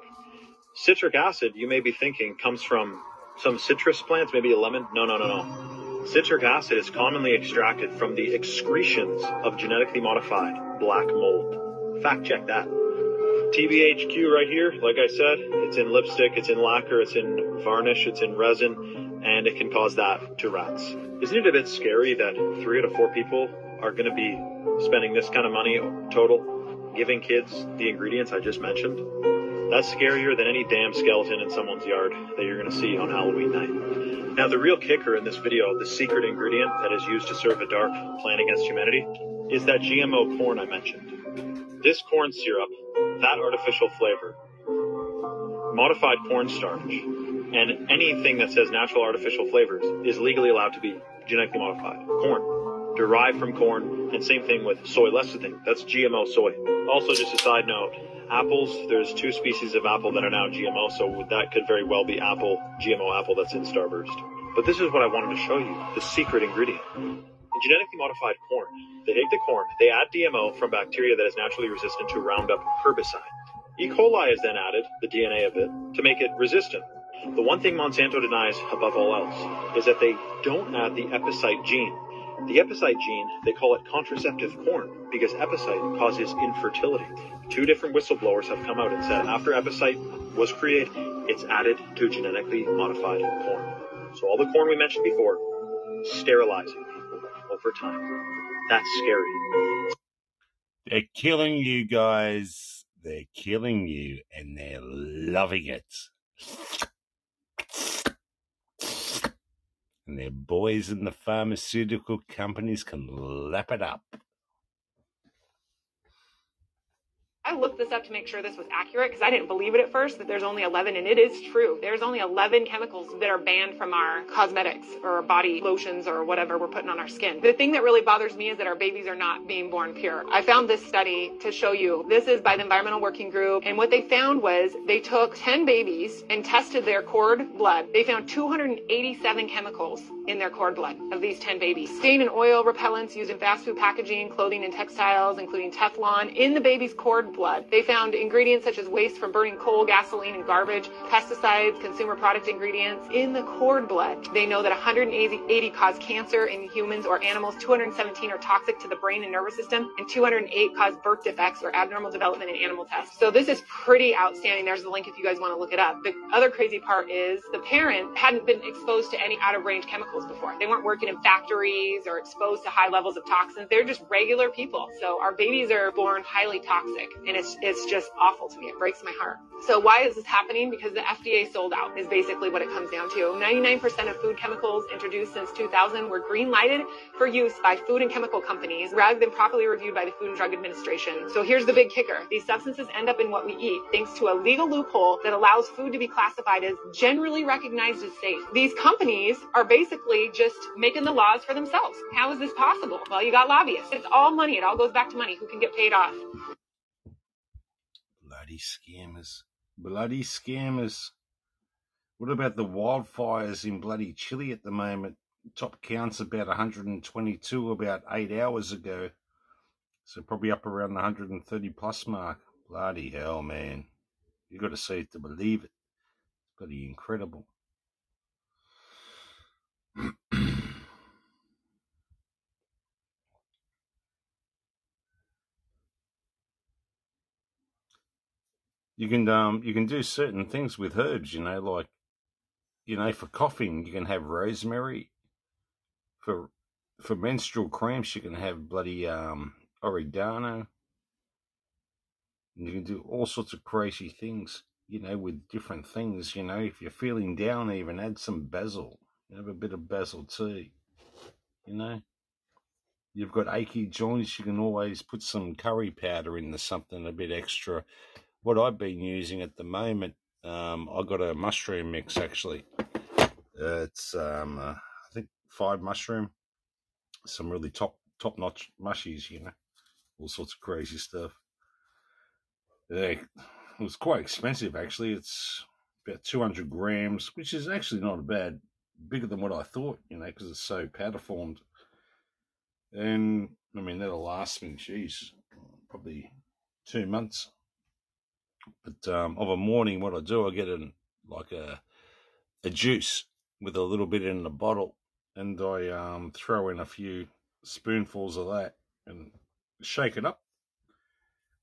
Citric acid, you may be thinking, comes from some citrus plants, maybe a lemon. No, no, no, no. Citric acid is commonly extracted from the excretions of genetically modified black mold. Fact check that. TBHQ right here, like I said, it's in lipstick, it's in lacquer, it's in varnish, it's in resin, and it can cause that to rats. Isn't it a bit scary that three out of four people are going to be spending this kind of money total giving kids the ingredients I just mentioned? That's scarier than any damn skeleton in someone's yard that you're going to see on Halloween night. Now, the real kicker in this video, the secret ingredient that is used to serve a dark plan against humanity, is that GMO corn I mentioned. This corn syrup, that artificial flavor, modified cornstarch, and anything that says natural artificial flavors is legally allowed to be genetically modified. Corn, derived from corn, and same thing with soy lecithin. That's GMO soy. Also, just a side note, apples, there's two species of apple that are now GMO, so that could very well be apple, GMO apple that's in Starburst. But this is what I wanted to show you, the secret ingredient. In genetically modified corn, they take the corn, they add DMO from bacteria that is naturally resistant to Roundup herbicide. E. coli is then added, the DNA of it, to make it resistant. The one thing Monsanto denies above all else is that they don't add the Epicyte gene. The Epicyte gene, they call it contraceptive corn because Epicyte causes infertility. Two different whistleblowers have come out and said after Epicyte was created, it's added to genetically modified corn. So all the corn we mentioned before, sterilizing people over time. That's scary. They're killing you guys. They're killing you and they're loving it. And their boys in the pharmaceutical companies can lap it up. I looked this up to make sure this was accurate because I didn't believe it at first that there's only 11, and it is true. There's only 11 chemicals that are banned from our cosmetics or body lotions or whatever we're putting on our skin. The thing that really bothers me is that our babies are not being born pure. I found this study to show you. This is by the Environmental Working Group, and what they found was they took 10 babies and tested their cord blood. They found 287 chemicals in their cord blood of these 10 babies. Stain and oil repellents used in fast food packaging, clothing and textiles, including Teflon, in the baby's cord blood. They found ingredients such as waste from burning coal, gasoline, and garbage, pesticides, consumer product ingredients in the cord blood. They know that 180 cause cancer in humans or animals, 217 are toxic to the brain and nervous system, and 208 cause birth defects or abnormal development in animal tests. So this is pretty outstanding. There's the link if you guys want to look it up. The other crazy part is the parent hadn't been exposed to any out of range chemicals before. They weren't working in factories or exposed to high levels of toxins. They're just regular people. So our babies are born highly toxic and it's it's just awful to me. It breaks my heart. So why is this happening? Because the FDA sold out is basically what it comes down to. 99% of food chemicals introduced since 2000 were green lighted for use by food and chemical companies rather than properly reviewed by the Food and Drug Administration. So here's the big kicker. These substances end up in what we eat thanks to a legal loophole that allows food to be classified as generally recognized as safe. These companies are basically just making the laws for themselves. How is this possible? Well, you got lobbyists. It's all money. It all goes back to money. Who can get paid off? Bloody scammers. Bloody scammers. What about the wildfires in bloody Chile at the moment? Top counts about 122 about eight hours ago. So probably up around the 130 plus mark. Bloody hell, man. You've got to see it to believe it. It's bloody incredible. you can um you can do certain things with herbs, you know, like you know, for coughing you can have rosemary. For for menstrual cramps you can have bloody um oregano. And you can do all sorts of crazy things, you know, with different things, you know. If you're feeling down even add some basil. Have a bit of basil tea. You know. You've got achy joints, you can always put some curry powder into something a bit extra what I've been using at the moment, um, I got a mushroom mix actually. It's um, uh, I think five mushroom, some really top top notch mushies, you know, all sorts of crazy stuff. Yeah, it was quite expensive actually. It's about two hundred grams, which is actually not a bad, bigger than what I thought, you know, because it's so powder formed. And I mean that'll last me, geez, probably two months. But um, of a morning, what I do, I get in like a a juice with a little bit in the bottle, and I um, throw in a few spoonfuls of that and shake it up.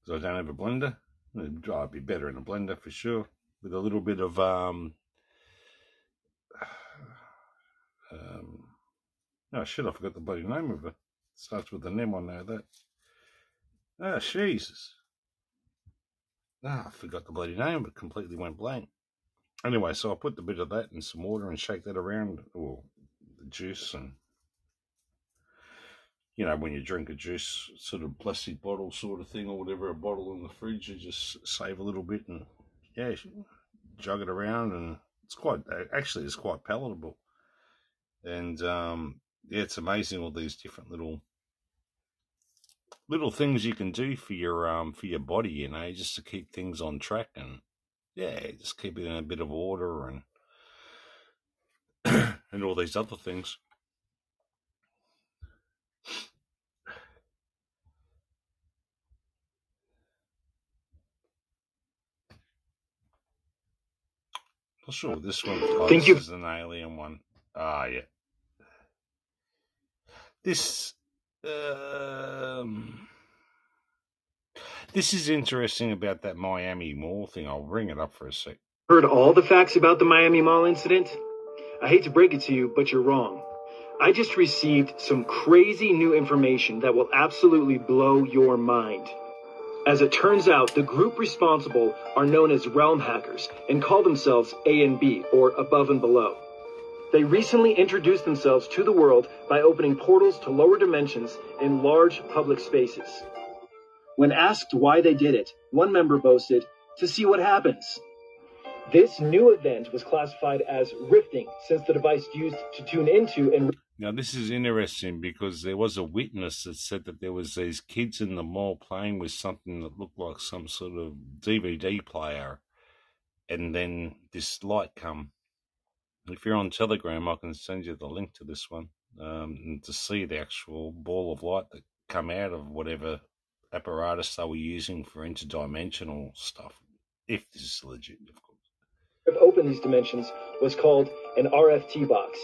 Because I don't have a blender, oh, be better in a blender for sure. With a little bit of um, um, oh shit, I forgot the bloody name of it. Starts with an. I know that. Ah, Jesus. Ah, I forgot the bloody name, but completely went blank. Anyway, so I put the bit of that in some water and shake that around, or the juice, and you know, when you drink a juice, sort of plastic bottle sort of thing, or whatever, a bottle in the fridge, you just save a little bit and yeah, jug it around, and it's quite actually it's quite palatable, and um, yeah, it's amazing all these different little little things you can do for your um for your body, you know, just to keep things on track and yeah, just keep it in a bit of order and and all these other things. Not sure this one. Oh, Thank this you. is an alien one. Ah, yeah. This um, this is interesting about that Miami Mall thing. I'll bring it up for a sec. Heard all the facts about the Miami Mall incident? I hate to break it to you, but you're wrong. I just received some crazy new information that will absolutely blow your mind. As it turns out, the group responsible are known as realm hackers and call themselves A and B, or above and below. They recently introduced themselves to the world by opening portals to lower dimensions in large public spaces. When asked why they did it, one member boasted, to see what happens. This new event was classified as rifting since the device used to tune into and Now, this is interesting because there was a witness that said that there was these kids in the mall playing with something that looked like some sort of DVD player, and then this light come. If you're on Telegram, I can send you the link to this one um, to see the actual ball of light that come out of whatever apparatus they were using for interdimensional stuff. If this is legit, of course. opened these dimensions was called an RFT box.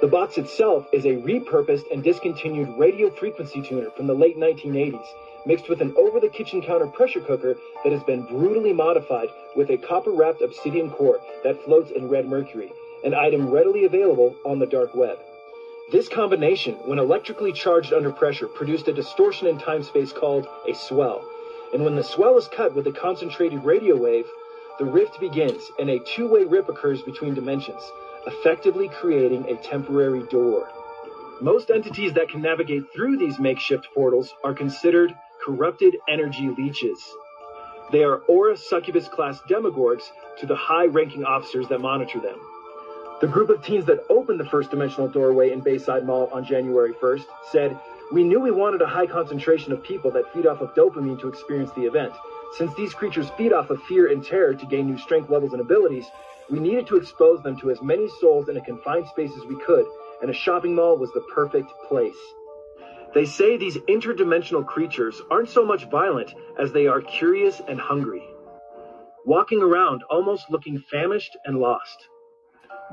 The box itself is a repurposed and discontinued radio frequency tuner from the late 1980s, mixed with an over the kitchen counter pressure cooker that has been brutally modified with a copper wrapped obsidian core that floats in red mercury, an item readily available on the dark web. This combination, when electrically charged under pressure, produced a distortion in time space called a swell. And when the swell is cut with a concentrated radio wave, the rift begins and a two way rip occurs between dimensions, effectively creating a temporary door. Most entities that can navigate through these makeshift portals are considered corrupted energy leeches. They are Aura Succubus class demogorgs to the high ranking officers that monitor them. The group of teens that opened the first dimensional doorway in Bayside Mall on January 1st said, We knew we wanted a high concentration of people that feed off of dopamine to experience the event. Since these creatures feed off of fear and terror to gain new strength levels and abilities, we needed to expose them to as many souls in a confined space as we could, and a shopping mall was the perfect place. They say these interdimensional creatures aren't so much violent as they are curious and hungry, walking around almost looking famished and lost,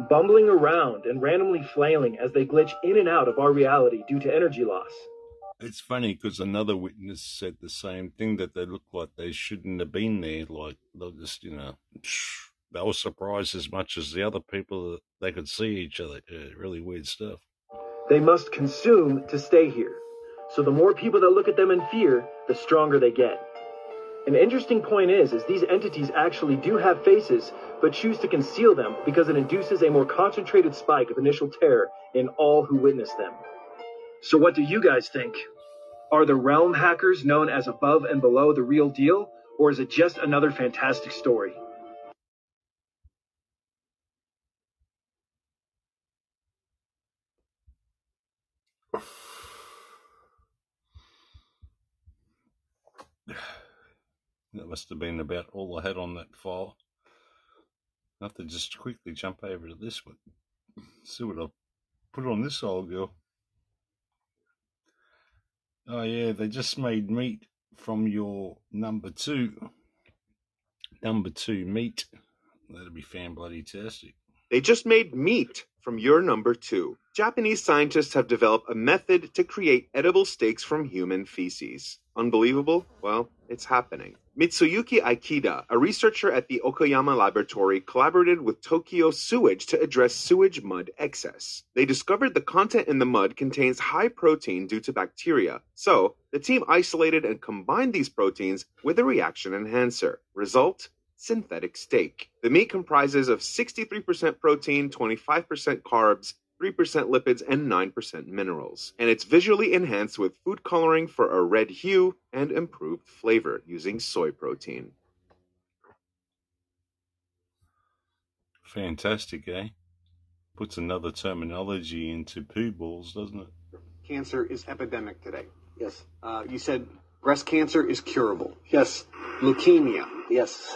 bumbling around and randomly flailing as they glitch in and out of our reality due to energy loss. It's funny because another witness said the same thing that they looked like they shouldn't have been there. Like they're just, you know, they were surprised as much as the other people that they could see each other. Uh, really weird stuff. They must consume to stay here. So the more people that look at them in fear, the stronger they get. An interesting point is, is these entities actually do have faces, but choose to conceal them because it induces a more concentrated spike of initial terror in all who witness them. So what do you guys think? Are the realm hackers known as above and below the real deal, or is it just another fantastic story? Must have been about all I had on that file. I have to just quickly jump over to this one. See what I've put on this old girl. Oh yeah, they just made meat from your number two. Number two meat. That'll be fan bloody tastic. They just made meat from your number two. Japanese scientists have developed a method to create edible steaks from human feces. Unbelievable? Well, it's happening. Mitsuyuki Ikeda, a researcher at the Okayama laboratory, collaborated with Tokyo Sewage to address sewage mud excess. They discovered the content in the mud contains high protein due to bacteria. So, the team isolated and combined these proteins with a reaction enhancer. Result? synthetic steak. The meat comprises of 63% protein, 25% carbs, 3% lipids, and 9% minerals. And it's visually enhanced with food coloring for a red hue and improved flavor using soy protein. Fantastic, eh? Puts another terminology into poo balls, doesn't it? Cancer is epidemic today. Yes. Uh, you said breast cancer is curable. Yes. Leukemia. Yes.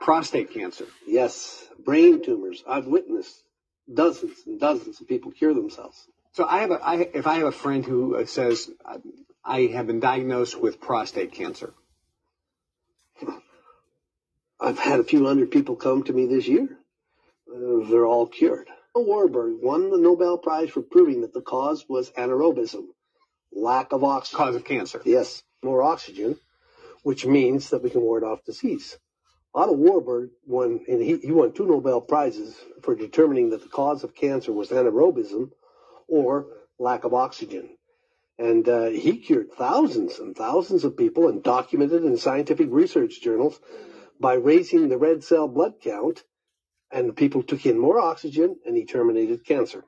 Prostate cancer. Yes. Brain tumors. I've witnessed dozens and dozens of people cure themselves. So I have a, I, if I have a friend who uh, says uh, I have been diagnosed with prostate cancer. I've had a few hundred people come to me this year. Uh, they're all cured. Warburg won the Nobel Prize for proving that the cause was anaerobism, lack of oxygen. Cause of cancer. Yes, more oxygen, which means that we can ward off disease. Otto Warburg won, and he, he won two Nobel Prizes for determining that the cause of cancer was anaerobism or lack of oxygen. And uh, he cured thousands and thousands of people and documented in scientific research journals by raising the red cell blood count, and the people took in more oxygen, and he terminated cancer.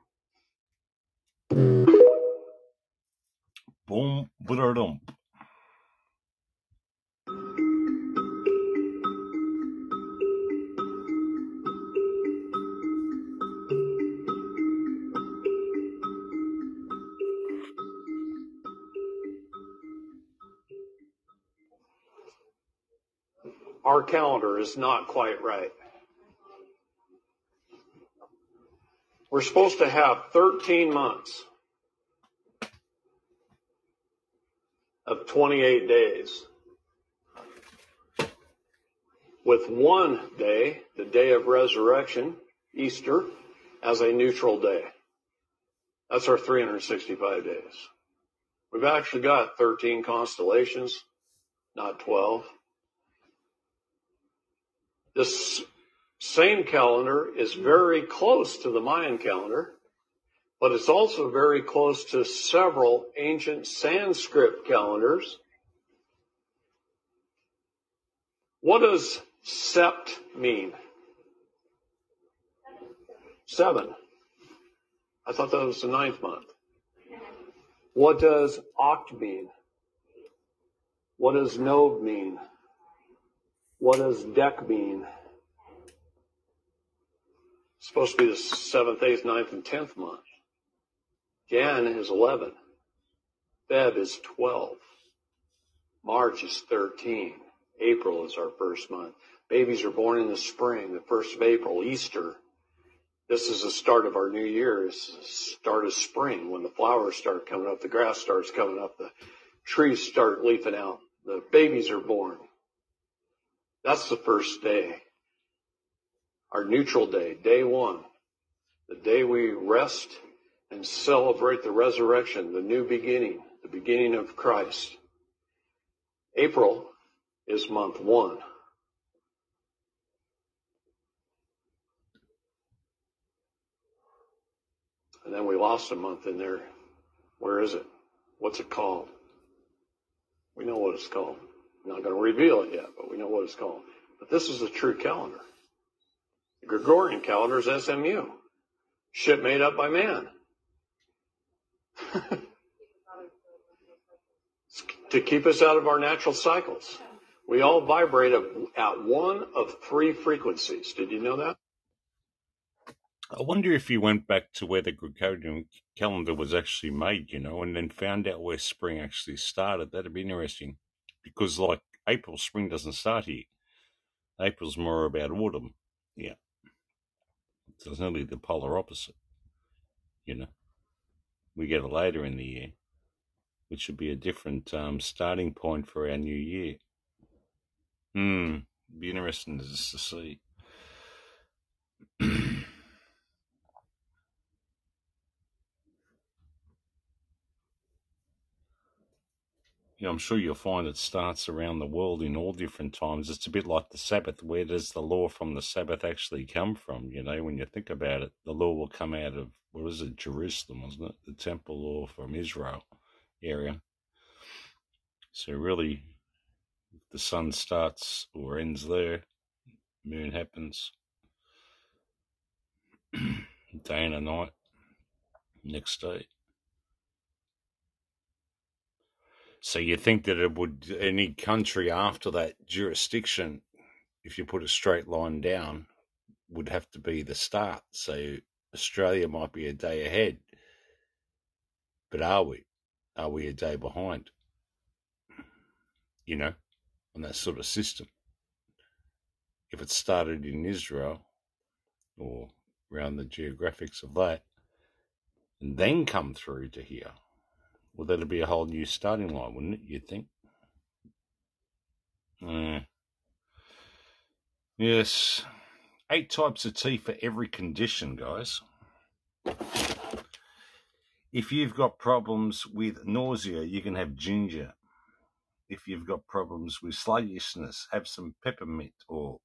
Boom, ba-da-dum. Our calendar is not quite right. We're supposed to have 13 months of 28 days. With one day, the day of resurrection, Easter, as a neutral day. That's our 365 days. We've actually got 13 constellations, not 12. This same calendar is very close to the Mayan calendar, but it's also very close to several ancient Sanskrit calendars. What does sept mean? Seven. I thought that was the ninth month. What does oct mean? What does nov mean? What does dec mean? It's supposed to be the seventh, eighth, ninth, and tenth month. Jan is 11. Feb is 12. March is 13. April is our first month. Babies are born in the spring, the first of April, Easter. This is the start of our new year. It's the start of spring when the flowers start coming up, the grass starts coming up, the trees start leafing out, the babies are born. That's the first day. Our neutral day, day one. The day we rest and celebrate the resurrection, the new beginning, the beginning of Christ. April is month one. And then we lost a month in there. Where is it? What's it called? We know what it's called. I'm not going to reveal it yet, but we know what it's called. But this is the true calendar. The Gregorian calendar is SMU. Shit made up by man. to keep us out of our natural cycles. We all vibrate at one of three frequencies. Did you know that? I wonder if you went back to where the Gregorian calendar was actually made, you know, and then found out where spring actually started. That'd be interesting. Because, like, April, spring doesn't start here. April's more about autumn. Yeah. So it's nearly the polar opposite, you know. We get it later in the year, which should be a different um, starting point for our new year. Hmm, be interesting to, to see. Yeah, I'm sure you'll find it starts around the world in all different times. It's a bit like the Sabbath. Where does the law from the Sabbath actually come from? You know, when you think about it, the law will come out of, what is it, Jerusalem, wasn't it? The temple law from Israel area. So really, the sun starts or ends there, moon happens, day and a night, next day. So you think that it would any country after that jurisdiction, if you put a straight line down, would have to be the start. So Australia might be a day ahead. But are we? Are we a day behind? You know, on that sort of system. If it started in Israel or around the geographics of that, and then come through to here, well, that'd be a whole new starting line, wouldn't it? You'd think. Yes. Eight types of tea for every condition, guys. If you've got problems with nausea, you can have ginger. If you've got problems with sluggishness, have some peppermint or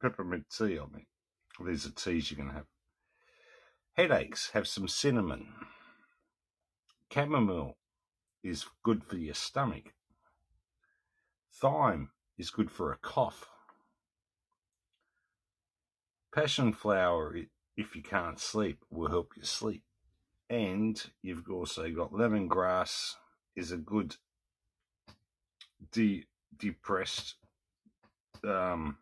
peppermint tea. I mean, these are teas you can have. Headaches, have some cinnamon. Chamomile is good for your stomach. Thyme is good for a cough. Passion flower, if you can't sleep, will help you sleep. And you've also got lemongrass, is a good de- depressed um,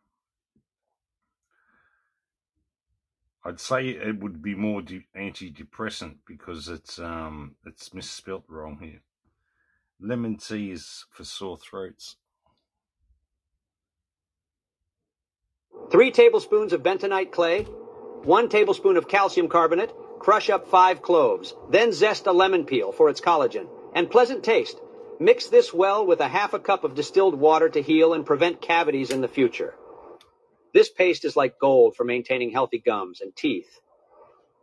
I'd say it would be more de- antidepressant because it's um it's misspelt wrong here. Lemon tea is for sore throats. Three tablespoons of bentonite clay, one tablespoon of calcium carbonate, crush up five cloves, then zest a lemon peel for its collagen, and pleasant taste. Mix this well with a half a cup of distilled water to heal and prevent cavities in the future. This paste is like gold for maintaining healthy gums and teeth.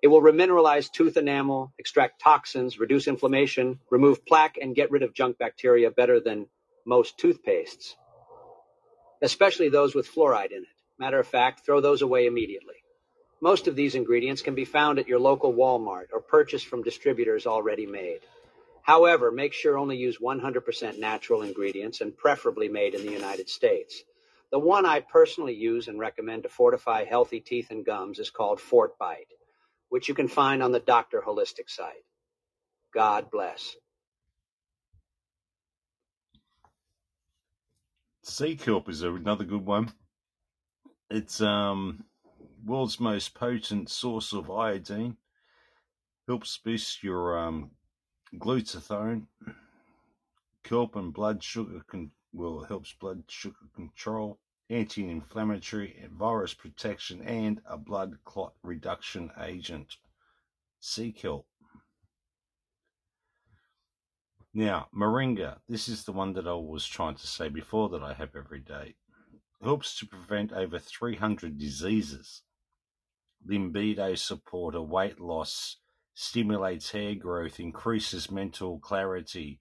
It will remineralize tooth enamel, extract toxins, reduce inflammation, remove plaque, and get rid of junk bacteria better than most toothpastes, especially those with fluoride in it. Matter of fact, throw those away immediately. Most of these ingredients can be found at your local Walmart or purchased from distributors already made. However, make sure only use 100% natural ingredients and preferably made in the United States. The one I personally use and recommend to fortify healthy teeth and gums is called Fort Bite, which you can find on the Dr. Holistic site. God bless. Sea kelp is another good one. It's um world's most potent source of iodine. Helps boost your um glutathione. Kelp and blood sugar can will helps blood sugar control, anti-inflammatory, and virus protection, and a blood clot reduction agent. Sea kelp. Now, moringa. This is the one that I was trying to say before that I have every day. Helps to prevent over 300 diseases. Libido supporter, weight loss, stimulates hair growth, increases mental clarity.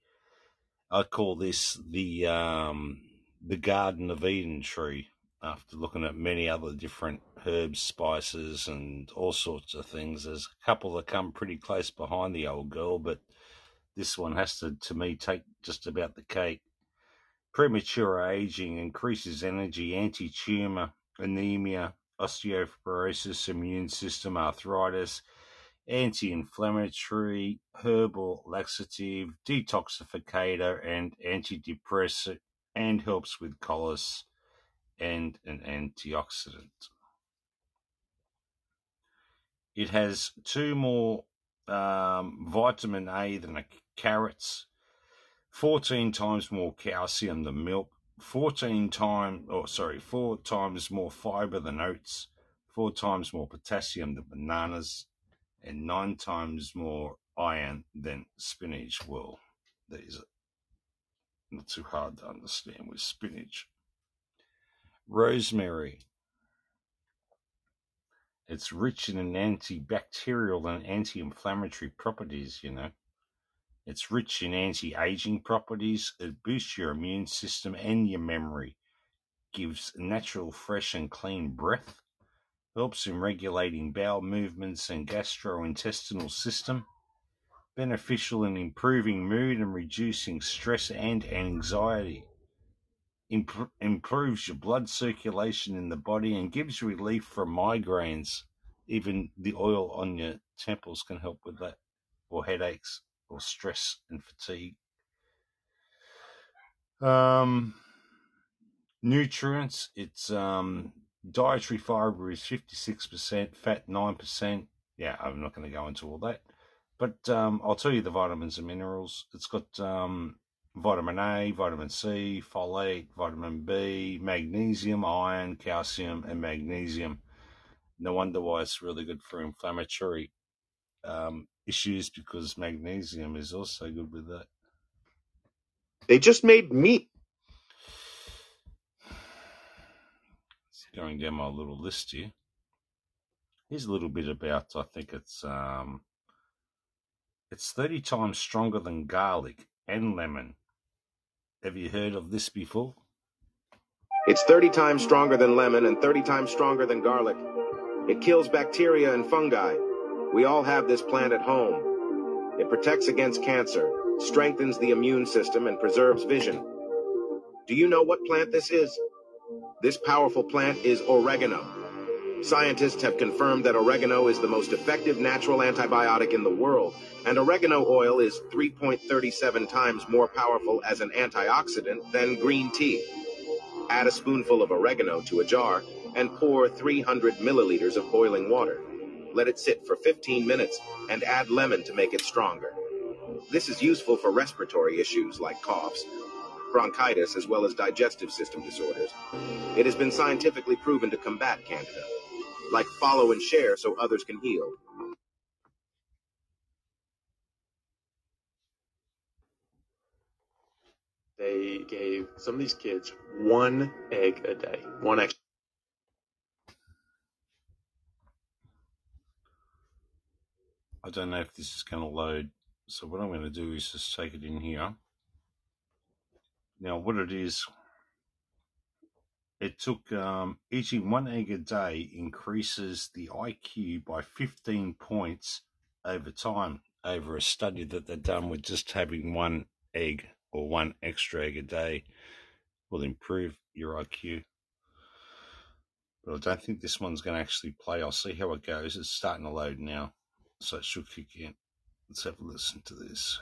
I call this the um, the Garden of Eden tree. After looking at many other different herbs, spices, and all sorts of things, there's a couple that come pretty close behind the old girl, but this one has to, to me, take just about the cake. Premature aging increases energy, anti tumor, anemia, osteoporosis, immune system, arthritis, anti inflammatory, herbal laxative, detoxificator, and antidepressant, and helps with colitis and an antioxidant. It has two more um, vitamin A than a carrots, 14 times more calcium than milk, 14 times, or sorry, four times more fiber than oats, four times more potassium than bananas, and nine times more iron than spinach. Well, that is not too hard to understand with spinach. Rosemary. It's rich in antibacterial and anti-inflammatory properties, you know. It's rich in anti-aging properties. It boosts your immune system and your memory. Gives natural, fresh and clean breath. Helps in regulating bowel movements and gastrointestinal system. Beneficial in improving mood and reducing stress and anxiety. Imp- improves your blood circulation in the body and gives relief from migraines. Even the oil on your temples can help with that, or headaches, or stress and fatigue. Um, nutrients. It's um, dietary fiber is fifty six percent, fat nine percent. Yeah, I'm not going to go into all that, but um, I'll tell you the vitamins and minerals. It's got um, vitamin A, vitamin C, folate, vitamin B, magnesium, iron, calcium, and magnesium. No wonder why it's really good for inflammatory um, issues because magnesium is also good with that. They just made meat. Going down my little list here. Here's a little bit about. I think it's um, it's thirty times stronger than garlic and lemon. Have you heard of this before? It's 30 times stronger than lemon and 30 times stronger than garlic. It kills bacteria and fungi. We all have this plant at home. It protects against cancer, strengthens the immune system, and preserves vision. Do you know what plant this is? This powerful plant is oregano. Scientists have confirmed that oregano is the most effective natural antibiotic in the world, and oregano oil is 3.37 times more powerful as an antioxidant than green tea. Add a spoonful of oregano to a jar and pour 300 milliliters of boiling water. Let it sit for 15 minutes and add lemon to make it stronger. This is useful for respiratory issues like coughs, bronchitis, as well as digestive system disorders. It has been scientifically proven to combat candida. Like follow and share so others can heal. They gave some of these kids one egg a day, one extra. I don't know if this is going to load. So what I'm going to do is just take it in here. Now what it is, it took um, eating one egg a day increases the IQ by 15 points over time over a study that they've done with just having one egg or one extra egg a day will improve your IQ. But I don't think this one's going to actually play. I'll see how it goes. It's starting to load now, so it should kick in. Let's have a listen to this.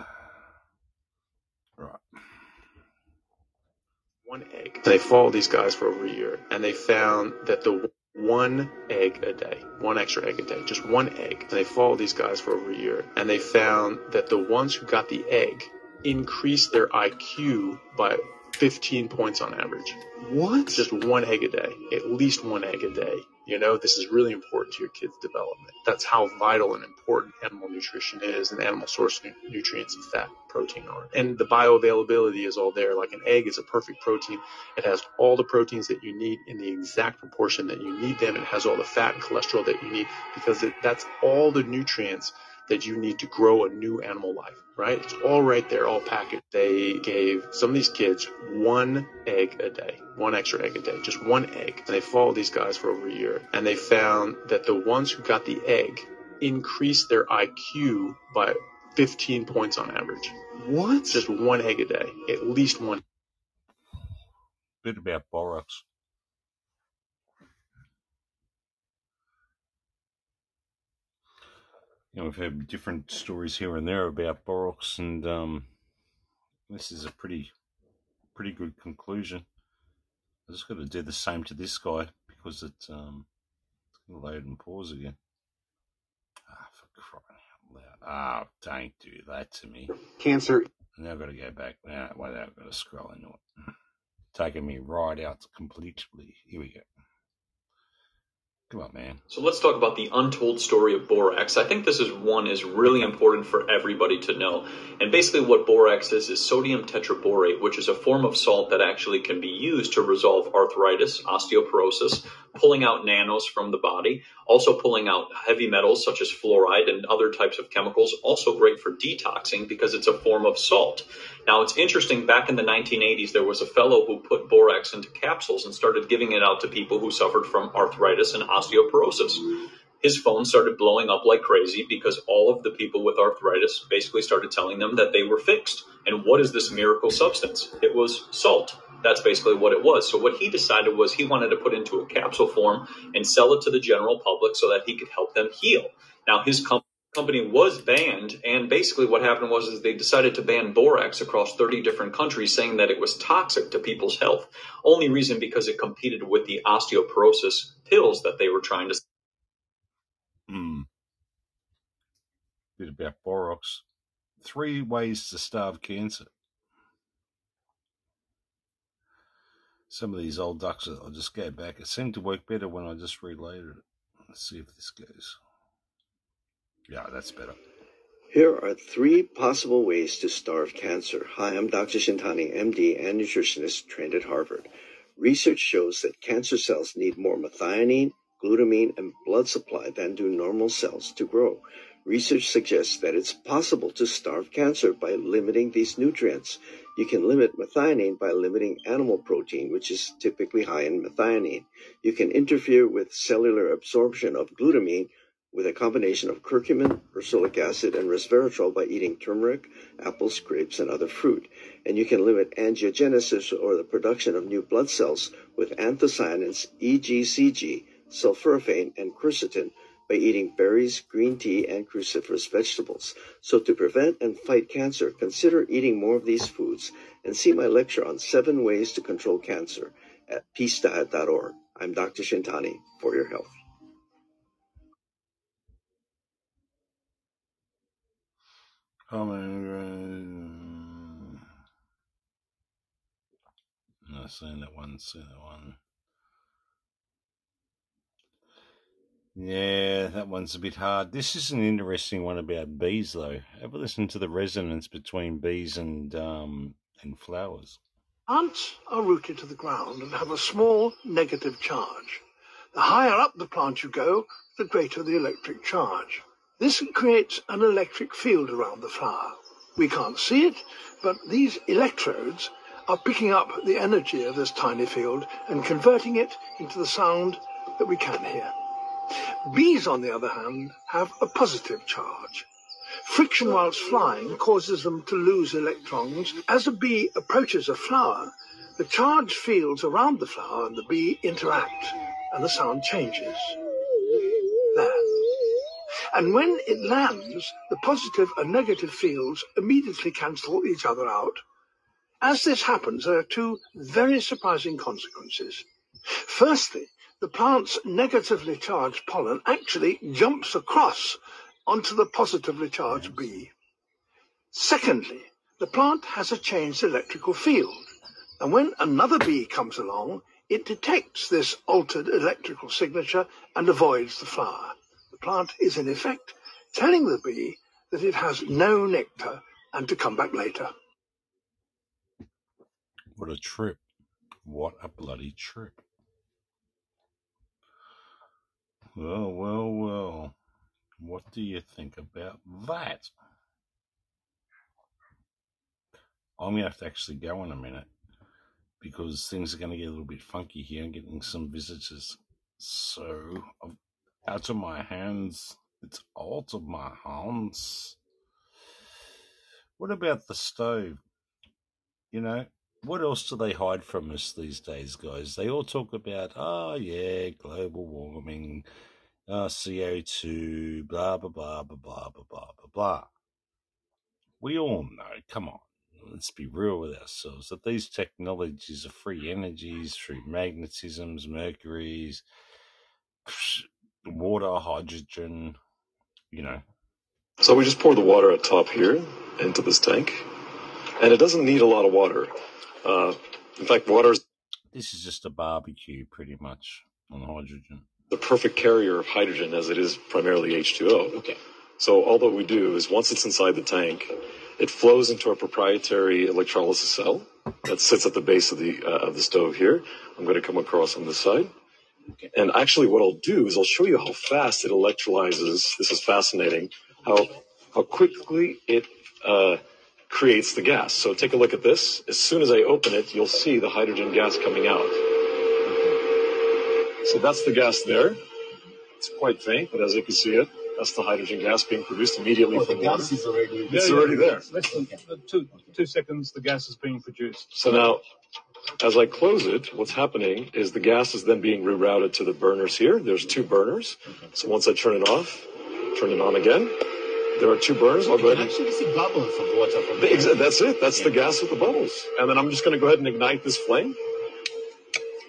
One egg. They followed these guys for over a year, and they found that the one egg a day, one extra egg a day, just one egg. And They followed these guys for over a year, and they found that the ones who got the egg increased their IQ by 15 points on average. What? Just one egg a day, at least one egg a day. You know, this is really important to your kid's development. That's how vital and important animal nutrition is, and animal source nu- nutrients and fat, protein are. And the bioavailability is all there. Like an egg is a perfect protein. It has all the proteins that you need in the exact proportion that you need them. It has all the fat and cholesterol that you need because it, that's all the nutrients that you need to grow a new animal life, right? It's all right there, all packaged. They gave some of these kids one egg a day, one extra egg a day, just one egg. And they followed these guys for over a year, and they found that the ones who got the egg increased their IQ by 15 points on average. What? Just one egg a day, at least one. Bit about borax. You know, we've had different stories here and there about borax, and um, this is a pretty, pretty good conclusion. I just got to do the same to this guy because it, um, it's going to load and pause again. Ah, for crying out loud! Ah, don't do that to me. Cancer. Now I've got to go back. Now, wait, I've got to scroll into it. Taking me right out completely. Here we go. Come on, man. So let's talk about the untold story of borax. I think this is one is really important for everybody to know. And basically what borax is is sodium tetraborate, which is a form of salt that actually can be used to resolve arthritis, osteoporosis, pulling out nanos from the body, also pulling out heavy metals such as fluoride and other types of chemicals, also great for detoxing because it's a form of salt. Now it's interesting, back in the 1980s, there was a fellow who put borax into capsules and started giving it out to people who suffered from arthritis and osteoporosis. His phone started blowing up like crazy because all of the people with arthritis basically started telling them that they were fixed. And what is this miracle substance? It was salt. That's basically what it was. So what he decided was he wanted to put into a capsule form and sell it to the general public so that he could help them heal. Now his company company was banned and basically what happened was is they decided to ban borax across 30 different countries saying that it was toxic to people's health only reason because it competed with the osteoporosis pills that they were trying to Hmm. Bit about borax. Three ways to starve cancer. Some of these old ducks, I'll just go back. It seemed to work better when I just reloaded it. Let's see if this goes. Yeah, that's better. Here are three possible ways to starve cancer. Hi, I'm Dr. Shintani, MD and nutritionist trained at Harvard. Research shows that cancer cells need more methionine, glutamine and blood supply than do normal cells to grow. Research suggests that it's possible to starve cancer by limiting these nutrients. You can limit methionine by limiting animal protein, which is typically high in methionine. You can interfere with cellular absorption of glutamine with a combination of curcumin, ursolic acid, and resveratrol by eating turmeric, apples, grapes, and other fruit. And you can limit angiogenesis or the production of new blood cells with anthocyanins, EGCG, sulforaphane, and quercetin by eating berries, green tea, and cruciferous vegetables. So to prevent and fight cancer, consider eating more of these foods and see my lecture on seven ways to control cancer at peacediet.org. I'm Dr. Shintani for your health. Common. No, seen that one. Seen that one. Yeah, that one's a bit hard. This is an interesting one about bees, though. Have a listen to the resonance between bees and um and flowers. Ants are rooted to the ground and have a small negative charge. The higher up the plant you go, the greater the electric charge. This creates an electric field around the flower. We can't see it, but these electrodes are picking up the energy of this tiny field and converting it into the sound that we can hear. Bees, on the other hand, have a positive charge. Friction whilst flying causes them to lose electrons. As a bee approaches a flower, the charged fields around the flower and the bee interact, and the sound changes. There. And when it lands, the positive and negative fields immediately cancel each other out. As this happens, there are two very surprising consequences. Firstly, the plant's negatively charged pollen actually jumps across onto the positively charged bee. Secondly, the plant has a changed electrical field, and when another bee comes along, it detects this altered electrical signature and avoids the flower. Plant is in effect telling the bee that it has no nectar and to come back later. What a trip. What a bloody trip. Well, well, well. What do you think about that? I'm going to have to actually go in a minute because things are going to get a little bit funky here. I'm getting some visitors. So, I'm out of my hands. It's out of my hands. What about the stove? You know, what else do they hide from us these days, guys? They all talk about, oh, yeah, global warming, uh, CO2, blah, blah, blah, blah, blah, blah, blah, blah. We all know, come on, let's be real with ourselves, that these technologies are free energies through magnetisms, mercuries, water, hydrogen, you know. So we just pour the water at top here into this tank, and it doesn't need a lot of water. Uh, in fact, water is This is just a barbecue, pretty much, on hydrogen. the perfect carrier of hydrogen as it is primarily H2O. Okay. So all that we do is once it's inside the tank, it flows into our proprietary electrolysis cell that sits at the base of the uh, of the stove here. I'm going to come across on this side. And actually, what I'll do is I'll show you how fast it electrolyzes. This is fascinating. How how quickly it uh, creates the gas. So take a look at this. As soon as I open it, you'll see the hydrogen gas coming out. So that's the gas there. It's quite faint, but as you can see it, that's the hydrogen gas being produced immediately Oh, from the water. gas is already. It's already there. Less than two two seconds. The gas is being produced. So now, as I close it, what's happening is the gas is then being rerouted to the burners here. There's two burners. So once I turn it off, turn it on again, there are two burners. I'll go You ahead and actually see bubbles of water from The- there. exa- That's it. That's the gas with the bubbles. And then I'm just going to go ahead and ignite this flame.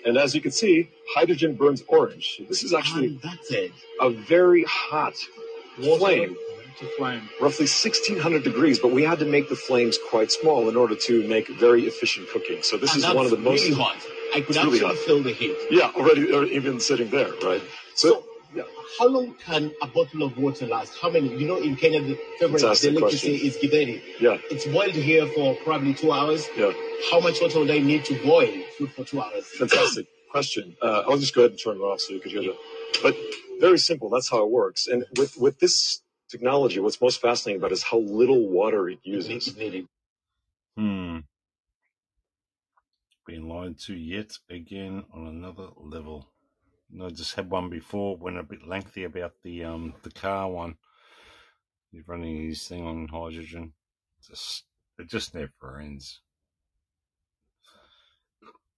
And as you can see, hydrogen burns orange. This is actually that's it. a very hot flame, To flame. roughly 1600 degrees, but we had to make the flames quite small in order to make very efficient cooking. So this and is that's one of the most really hot. I could It's really feel the heat. Yeah, already or even sitting there, right? So, yeah. How long can a bottle of water last? How many? You know, in Kenya, the favorite delicacy question. is githeri. Yeah. It's boiled here for probably two hours. Yeah. How much water would I need to boil food for two hours? Fantastic question. Uh, I'll just go ahead and turn it off so you could hear that. But very simple. That's how it works. And with with this technology, what's most fascinating about it is how little water it uses. Hmm. Being lied to yet again on another level. I just had one before, went a bit lengthy about the um the car one. You're running his thing on hydrogen. Just it just never ends.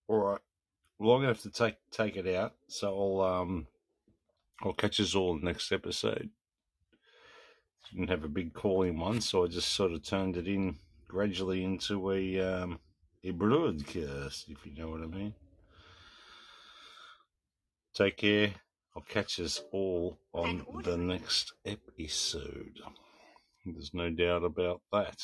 All right. Well, I'm gonna have to take take it out. So I'll um I'll catch us all next episode. Didn't have a big calling one, so I just sort of turned it in gradually into a um a broadcast, if you know what I mean. Take care. I'll catch us all on the next episode. There's no doubt about that.